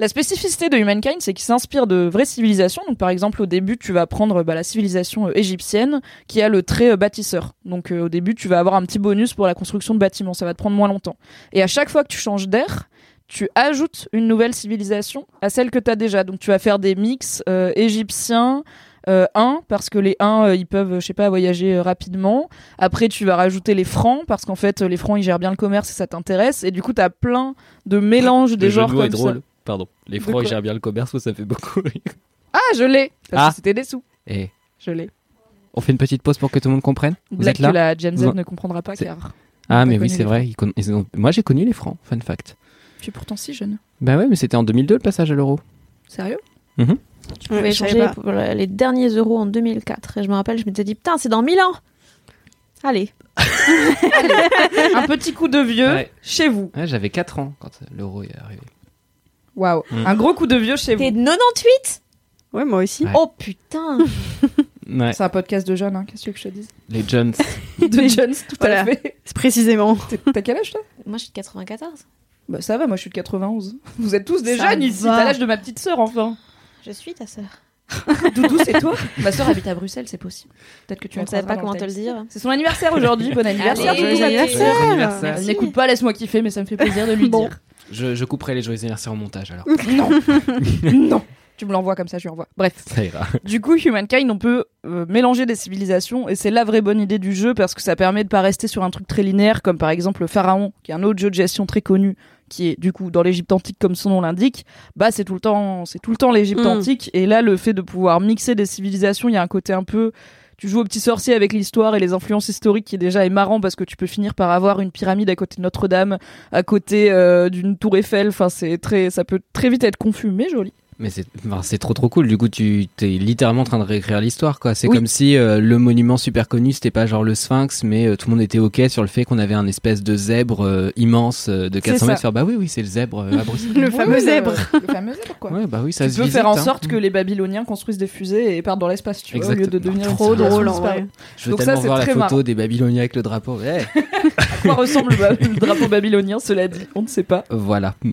La spécificité de Humankind, c'est qu'il s'inspire de vraies civilisations. Donc, par exemple, au début, tu vas prendre bah, la civilisation euh, égyptienne qui a le trait euh, bâtisseur. Donc, euh, au début, tu vas avoir un petit bonus pour la construction de bâtiments. Ça va te prendre moins longtemps. Et à chaque fois que tu changes d'air, tu ajoutes une nouvelle civilisation à celle que tu as déjà. Donc, tu vas faire des mix égyptiens. Euh, 1 parce que les 1 ils peuvent je sais pas voyager rapidement après tu vas rajouter les francs parce qu'en fait les francs ils gèrent bien le commerce et ça t'intéresse et du coup tu as plein de mélanges des genres comme ça Pardon. Les francs, quoi ils gèrent bien le commerce, ça fait beaucoup rire. Ah, je l'ai Parce Ah. que c'était des sous. Et Je l'ai. on fait une petite pause pour que tout le monde comprenne Vous êtes là que la Gen Z en- ne comprendra pas car Ah, mais oui, c'est vrai. ils con- ils ont- Moi, j'ai connu les francs, fun fact. je suis pourtant si jeune. Bah ouais, mais c'était en 2002 le passage à l'euro. Sérieux? Mhm. Tu pouvais Ouais, pour les derniers euros en 2004. Et je me rappelle, je m'étais dit, putain, c'est dans 1000 ans <laughs> Allez. Un petit coup de vieux Ouais. chez vous. Ouais, J'avais 4 ans quand l'euro est arrivé. Waouh. Mm. Un gros coup de vieux chez T'es vous. de 98 Ouais, moi aussi. Ouais. Oh putain <laughs> Ouais. C'est un podcast de jeunes, hein. qu'est-ce que je te dise? Les Jones. <laughs> De jeunes, tout Voilà. à fait. C'est précisément. T'es- T'as quel âge toi? Moi, je suis de 94. Bah ça va, moi je suis de 91. <laughs> Vous êtes tous des Ça jeunes ici, t'as l'âge de ma petite sœur enfin. Je suis ta sœur. Doudou, c'est toi? Ma sœur habite à Bruxelles, c'est possible. Peut-être que tu ne savais pas comment te le dire. C'est son anniversaire aujourd'hui, bon anniversaire. Allez, Doudou, anniversaire. n'écoute pas, laisse-moi kiffer, mais ça me fait plaisir de lui Bon. dire. Je, je couperai les joyeux anniversaires au montage alors. <laughs> Non, <laughs> non. Tu me l'envoies comme ça, je lui envoie. Bref. Ça ira. Du coup, Humankind, on peut euh, mélanger des civilisations et c'est la vraie bonne idée du jeu parce que ça permet de pas rester sur un truc très linéaire comme par exemple le Pharaon, qui est un autre jeu de gestion très connu, qui est du coup dans l'Égypte antique comme son nom l'indique. Bah c'est tout le temps, c'est tout le temps l'Égypte Mm. antique et là le fait de pouvoir mixer des civilisations, il y a un côté un peu tu joues au petit sorcier avec l'histoire et les influences historiques qui déjà est marrant parce que tu peux finir par avoir une pyramide à côté de Notre-Dame, à côté euh, d'une tour Eiffel. Enfin, c'est très, ça peut très vite être confus, mais joli. Mais c'est trop trop cool. Du coup, tu t'es littéralement en train de réécrire l'histoire, quoi. C'est Oui. comme si euh, le monument super connu, c'était pas genre le Sphinx, mais euh, tout le monde était ok sur le fait qu'on avait un espèce de zèbre euh, immense euh, de 400 ça. mètres. Faire bah oui, oui, c'est le zèbre euh, à Bruxelles. <laughs> Le fameux zèbre. Le fameux zèbre, quoi. ouais, bah oui, ça tu se peux visite, faire en hein. sorte que les Babyloniens construisent des fusées et partent dans l'espace, tu vois, au lieu de devenir une Trop drôle en vrai. Je veux Donc ça, tellement c'est voir la photo marrant. des Babyloniens avec le drapeau. Ouais. <laughs> À quoi ressemble le, drapeau babylonien, cela dit, on ne sait pas. voilà. <laughs>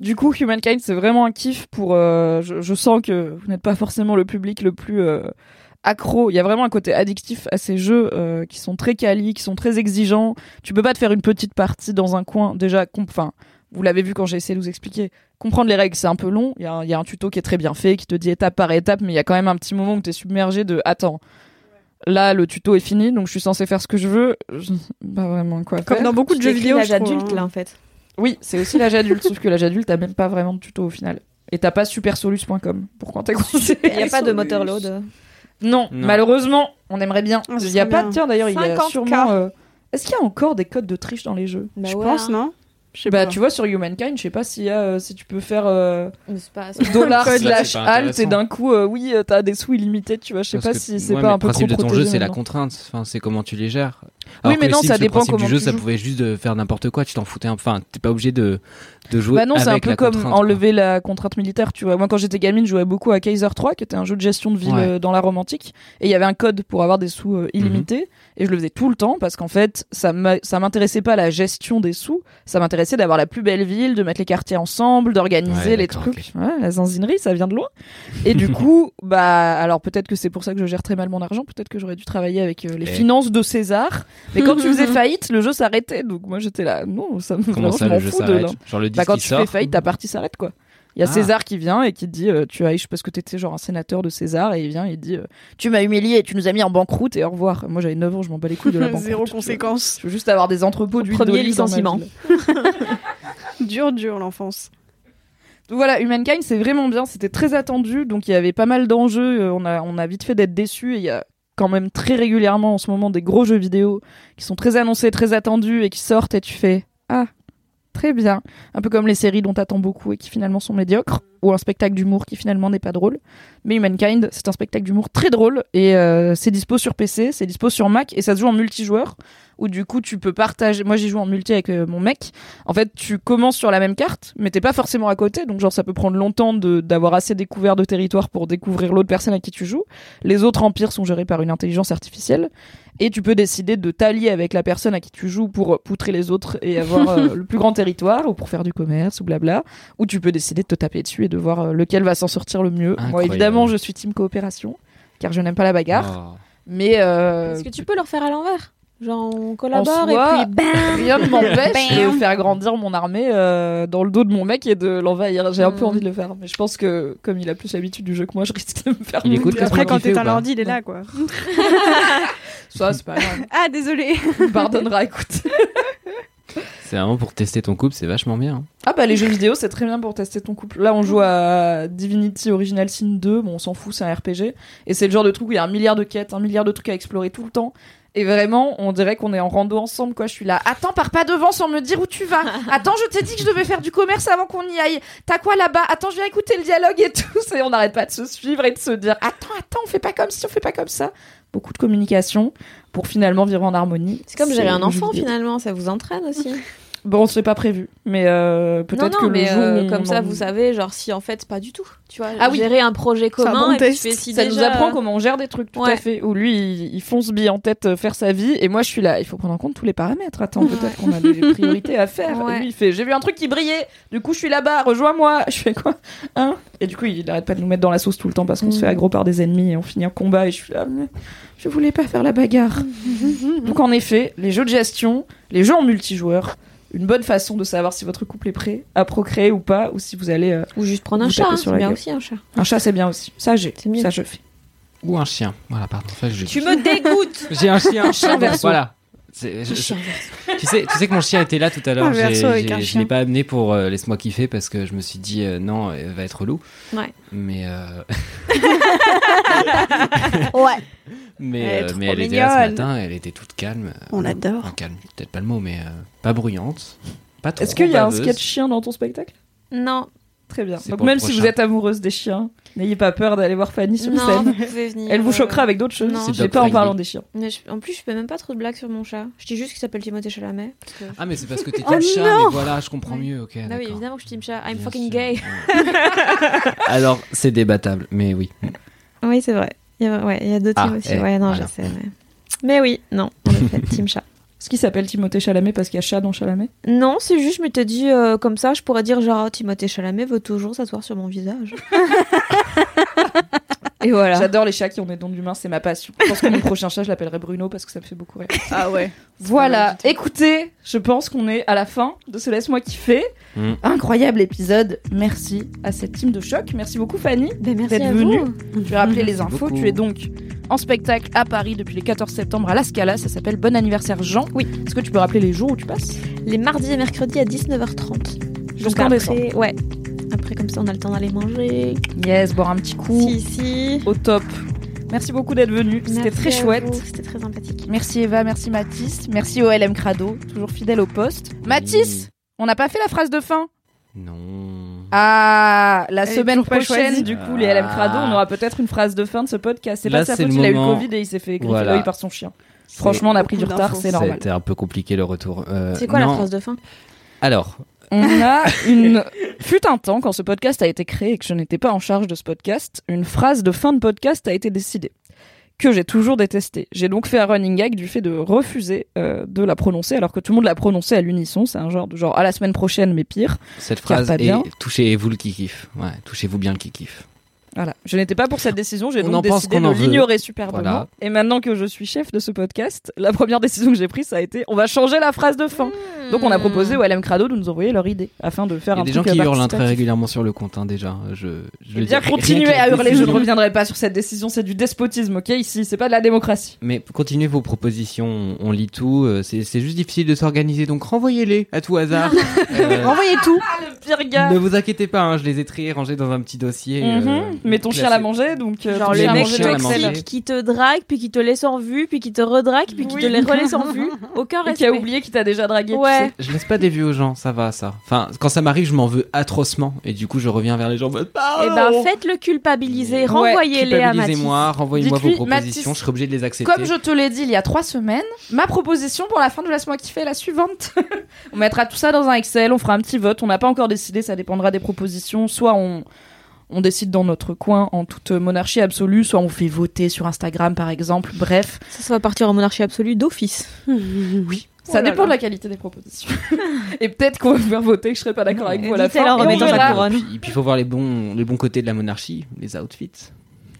Du coup, Humankind, c'est vraiment un pour. euh, je, je sens que vous n'êtes pas forcément le public le plus euh, accro. Il y a vraiment un côté addictif à ces jeux euh, qui sont très quali, qui sont très exigeants. Tu peux pas te faire une petite partie dans un coin. Déjà, enfin, vous l'avez vu quand j'ai essayé de vous expliquer. Comprendre les règles, c'est un peu long. Il y, a un- il y a un tuto qui est très bien fait, qui te dit étape par étape, mais il y a quand même un petit moment où tu es submergé de attends. Là, le tuto est fini, donc je suis censé faire ce que je veux. Je... Pas vraiment quoi Comme faire. dans beaucoup de jeux vidéo. l'âge je trouve, adulte hein. là en fait. Oui, c'est aussi l'âge adulte, sauf que l'âge adulte, t'as même pas vraiment de tuto au final. Et t'as pas supersolus.com pour quand t'es <laughs> coincé. Il n'y a pas de motor load. Non, Non. malheureusement, on aimerait bien. Ah, il y a pas, bien. tiens d'ailleurs, il y a 50K. sûrement. euh, Est-ce qu'il y a encore des codes de triche dans les jeux? Bah Je ouais, pense, hein. non Je sais Bah, pas. tu vois, sur Humankind, je sais pas a, euh, si tu peux faire euh, pas- c'est- dollar slash alt et d'un coup, euh, oui, euh, t'as des sous illimités, tu vois. Je sais pas que- si c'est ouais, pas un peu Le principe trop de ton jeu, c'est la contrainte. Enfin, c'est comment tu les gères. Oui, mais non, Sims, ça dépend comment du jeu, tu ça joues. pouvait juste faire n'importe quoi. Tu t'en foutais. Enfin, t'es pas obligé de de jouer. Bah non, c'est un peu comme quoi. enlever la contrainte militaire, tu vois. Moi, quand j'étais gamine, je jouais beaucoup à Kaiser 3, qui était un jeu de gestion de ville Ouais. euh, dans la Rome antique. Et il y avait un code pour avoir des sous Mhm. euh, illimités. Et je le faisais tout le temps parce qu'en fait, ça m'intéressait pas la gestion des sous. Ça m'intéressait d'avoir la plus belle ville, de mettre les quartiers ensemble, d'organiser Ouais, les trucs. Ouais, la zinzinerie, ça vient de loin. Et du <laughs> coup, bah, alors peut-être que c'est pour ça que je gère très mal mon argent. Peut-être que j'aurais dû travailler avec euh, les finances de César. Mais quand tu faisais <laughs> faillite, le jeu s'arrêtait. Donc moi, j'étais là, non, ça me Comment ça, je m'en le jeu fous de s'arrête là. Genre le Bah, quand tu sort. fais faillite, ta partie s'arrête quoi. Il y a Ah. César qui vient et qui te dit euh, tu as parce que t'étais genre un sénateur de César et il vient et il dit euh, tu m'as humilié, tu nous as mis en banqueroute et au revoir. Moi j'avais 9 ans, je m'en bats les couilles de la <laughs> banqueroute. Zéro conséquence. Je veux juste avoir des entrepôts d'huile Premier licenciement. <laughs> Dur, dur l'enfance. Donc voilà, Humankind c'est vraiment bien, c'était très attendu, donc il y avait pas mal d'enjeux, euh, on a, on a vite fait d'être déçus et il y a quand même très régulièrement en ce moment des gros jeux vidéo qui sont très annoncés, très attendus et qui sortent et tu fais ah très bien, un peu comme les séries dont t'attends beaucoup et qui finalement sont médiocres ou un spectacle d'humour qui finalement n'est pas drôle. Mais Humankind c'est un spectacle d'humour très drôle et euh, c'est dispo sur PC, c'est dispo sur Mac et ça se joue en multijoueur où du coup tu peux partager. Moi j'y joue en multi avec euh, mon mec. En fait, tu commences sur la même carte, mais t'es pas forcément à côté, donc genre ça peut prendre longtemps d'avoir assez découvert de territoire pour découvrir l'autre personne à qui tu joues. Les autres empires sont gérés par une intelligence artificielle, et tu peux décider de t'allier avec la personne à qui tu joues pour poutrer les autres et avoir euh, <laughs> le plus grand territoire, ou pour faire du commerce, ou blabla. Ou tu peux décider de te taper dessus et de voir euh, lequel va s'en sortir le mieux. Moi évidemment, je suis team coopération, car je n'aime pas la bagarre. Oh. Mais euh, Est-ce que tu peux leur faire à l'envers Genre on collabore soi, et puis bam rien ne m'empêche de faire grandir mon armée euh, dans le dos de mon mec et de l'envahir. J'ai un peu Mm. envie de le faire, mais je pense que comme il a plus l'habitude du jeu que moi, je risque de me faire. Il écoute Après, quand t'es ou un pas ordi, il est là, quoi. <laughs> Ça, c'est pas grave. Ah, désolé. Il me pardonnera, écoute. <laughs> C'est vraiment pour tester ton couple, c'est vachement bien. hein. Ah bah les jeux vidéo, c'est très bien pour tester ton couple. Là, on joue à Divinity Original Sin 2. Bon, on s'en fout, c'est un RPG. Et c'est le genre de truc où il y a un milliard de quêtes, un milliard de trucs à explorer tout le temps. Et vraiment, on dirait qu'on est en rando ensemble, quoi. Je suis là. Attends, pars pas devant sans me dire où tu vas. <laughs> Attends, je t'ai dit que je devais faire du commerce avant qu'on y aille. T'as quoi là-bas? Attends, je viens écouter le dialogue et tout. <laughs> Et on n'arrête pas de se suivre et de se dire Attends, attends, on fait pas comme si, on fait pas comme ça. Beaucoup de communication pour finalement vivre en harmonie. C'est comme gérer un enfant finalement, ça vous entraîne aussi. <laughs> Bon, l'est pas prévu, mais euh, peut-être non, que mais le jour euh, comme on ça, vous savez, genre si en fait pas du tout. Tu vois, Ah oui. gérer un projet un commun bon et puis test. tu fais si ça nous apprend comment on gère des trucs, tout Ouais. à fait. Où lui, il, il fonce bille en tête euh, faire sa vie, et moi je suis là, il faut prendre en compte tous les paramètres. Attends, peut-être qu'on a des <laughs> priorités à faire. Ouais. Et lui, il fait, j'ai vu un truc qui brillait, du coup je suis là-bas, rejoins-moi. <laughs> Je fais quoi Hein? Et du coup, il arrête pas de nous mettre dans la sauce tout le temps parce qu'on se Mm. fait aggro par des ennemis et on finit en combat, et je suis là, mais je voulais pas faire la bagarre. <laughs> Donc en effet, les jeux de gestion, les jeux en multijoueur, une bonne façon de savoir si votre couple est prêt à procréer ou pas, ou si vous allez. euh, Ou juste prendre un vous chat, hein, sur c'est la bien gueule. aussi un chat. Un chat, c'est bien aussi. Ça, j'ai. C'est mieux. Ça, je fais. Ou un chien. Voilà, pardon. Ça, je- Tu me dégoûtes <laughs> J'ai un chien. chien verso. Voilà. C'est- je- Chien tu, sais, tu sais que mon chien était là tout à l'heure. Un J'ai- verso avec j'ai- un Je chien. l'ai pas amené pour euh, laisse-moi kiffer parce que je me suis dit euh, non, elle va être relou. Ouais. Mais euh, <laughs> <laughs> Ouais. Mais Elle est euh, mais elle était là ce matin. Elle était toute calme. On l'adore. Enfin, calme, peut-être pas le mot, mais euh, pas bruyante. Pas trop. Est-ce qu'il y a un sketch chien dans ton spectacle? Non, Très bien. Donc même si vous êtes amoureuse des chiens, n'ayez pas peur d'aller voir Fanny sur non, scène. vous pouvez venir. Elle vous euh, choquera avec d'autres choses. Doc pas en parlant des chiens. mais je- En plus, je fais même pas trop de blagues sur mon chat. Je dis juste qu'il s'appelle Timothée Chalamet. Parce que... Ah, mais c'est parce que t'es <laughs> Oh team chat, non mais voilà, je comprends Ouais. mieux, ok. Ah oui, évidemment que je suis team chat. I'm Bien fucking sûr. gay. <laughs> Alors, c'est débattable, mais oui. Oui, c'est vrai. Il y a, ouais, il y a deux Ah, teams aussi. eh, ouais, non, voilà. je sais. Mais... mais oui, non, en effet, <laughs> team chat. Est-ce qu'il s'appelle Timothée Chalamet parce qu'il y a chat dans Chalamet? Non, c'est juste, je m'étais dit euh, comme ça, je pourrais dire genre Timothée Chalamet veut toujours s'asseoir sur mon visage. <laughs> Et voilà. J'adore les chats qui ont des dents d'humains, c'est ma passion. Je pense que mon prochain chat, je l'appellerai Bruno parce que ça me fait beaucoup rire. Ah ouais. Voilà, écoutez, je pense qu'on est à la fin de ce Laisse-moi kiffer. Mm. Incroyable épisode. Merci à cette team de choc. Merci beaucoup Fanny Ben, d'être venue. vous. Je vais rappeler les infos. beaucoup. Tu es donc en spectacle à Paris depuis le 14 septembre à la Scala. Ça s'appelle Bon anniversaire Jean. Oui. Est-ce que tu peux rappeler les jours où tu passes? Les mardis et mercredis à 19h30. Jusqu'en décembre. Ouais. Après, comme ça, on a le temps d'aller manger. Yes, boire un petit coup. Si, si. Au top. Merci beaucoup d'être venu. C'était Merci très chouette. C'était très sympathique. Merci Eva, merci Mathis, merci OLM Crado, toujours fidèle au poste. Mathis, on n'a pas fait la phrase de fin Non. Ah, la Elle semaine prochaine, choisie. du coup, les LM Crado, Ah. on aura peut-être une phrase de fin de ce podcast. C'est pas sa faute, il a eu le. Covid et il s'est fait griffer Voilà. l'œil par son chien. Franchement, on a pris du retard, c'est normal. C'était un peu compliqué le retour. Euh, C'est quoi la phrase de fin? Alors, On a une. Fut un temps, quand ce podcast a été créé et que je n'étais pas en charge de ce podcast, une phrase de fin de podcast a été décidée. Que j'ai toujours détestée. J'ai donc fait un running gag du fait de refuser euh, de la prononcer alors que tout le monde l'a prononcée à l'unisson. C'est un genre de genre à la semaine prochaine, mais pire. cette phrase est touchez-vous le kikif. Ouais, touchez-vous bien le kikif. Voilà. Je n'étais pas pour cette décision, j'ai On donc décidé qu'on de l'ignorer superbement. Voilà. Et maintenant que je suis chef de ce podcast, la première décision que j'ai prise, ça a été on va changer la phrase de fin. Donc on a proposé au LM Crado de nous envoyer leur idée afin de faire Il y a un des gens qui hurlent très régulièrement sur le compte, hein, déjà. Je, je Eh bien, continuez que la à hurler, je ne reviendrai pas sur cette décision, c'est du despotisme, ok Ici, c'est pas de la démocratie. Mais continuez vos propositions, on, lit tout. euh, C'est c'est juste difficile de s'organiser, donc renvoyez-les à tout hasard. <laughs> Euh, Renvoyez tout Le pire gars ne vous inquiétez pas, hein, je les ai triés, rangés dans un petit dossier. Euh, Mais ton chien l'a mangé, donc. euh, Genre le mec l'a toxique qui te drague, puis qui te laisse en vue, puis qui te redrague, puis qui Oui. te les relaisse en vue. <laughs> Aucun Et qui respect. a oublié qu'il t'a déjà dragué. tu Ouais. sais. Je laisse pas des vieux aux gens, ça va, ça. Enfin, quand ça m'arrive, je m'en veux atrocement. Et du coup, je reviens vers les gens. en mode, Eh Pardon ben, faites-le culpabiliser, renvoyez-les à Mathis. Culpabilisez-moi, renvoyez-moi vos propositions, Mathis, je serai obligé de les accepter. Comme je te l'ai dit il y a trois semaines, ma proposition pour la fin de Laisse-moi kiffer est la suivante. <laughs> on mettra tout ça dans un Excel, on fera un petit vote. On n'a pas encore décidé, ça dépendra des propositions. Soit on, on décide dans notre coin en toute monarchie absolue, soit on fait voter sur Instagram par exemple. Bref, Ça, ça va partir en monarchie absolue d'office. <laughs> oui. Ça Oh là dépend là. de la qualité des propositions. <laughs> Et peut-être qu'on va faire voter, que je serai pas d'accord avec vous à la fin. en Et verra. couronne. Et puis il faut voir les bons, les bons côtés de la monarchie, les outfits.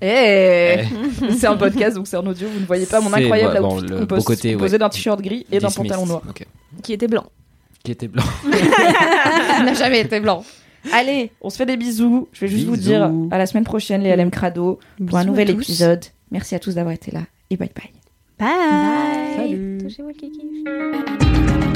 Eh C'est un podcast, donc c'est en audio. Vous ne voyez pas mon incroyable bon, outfit le composé, ouais. d'un t-shirt gris et d'un pantalon noir. Qui était blanc. Qui était blanc. <laughs> n'a jamais été blanc. Allez, on se fait des bisous. Je vais juste vous dire à la semaine prochaine, les LM Crado, pour un nouvel épisode. Merci à tous d'avoir été là et bye bye. Bye. Salut. Touchez-vous le kiki.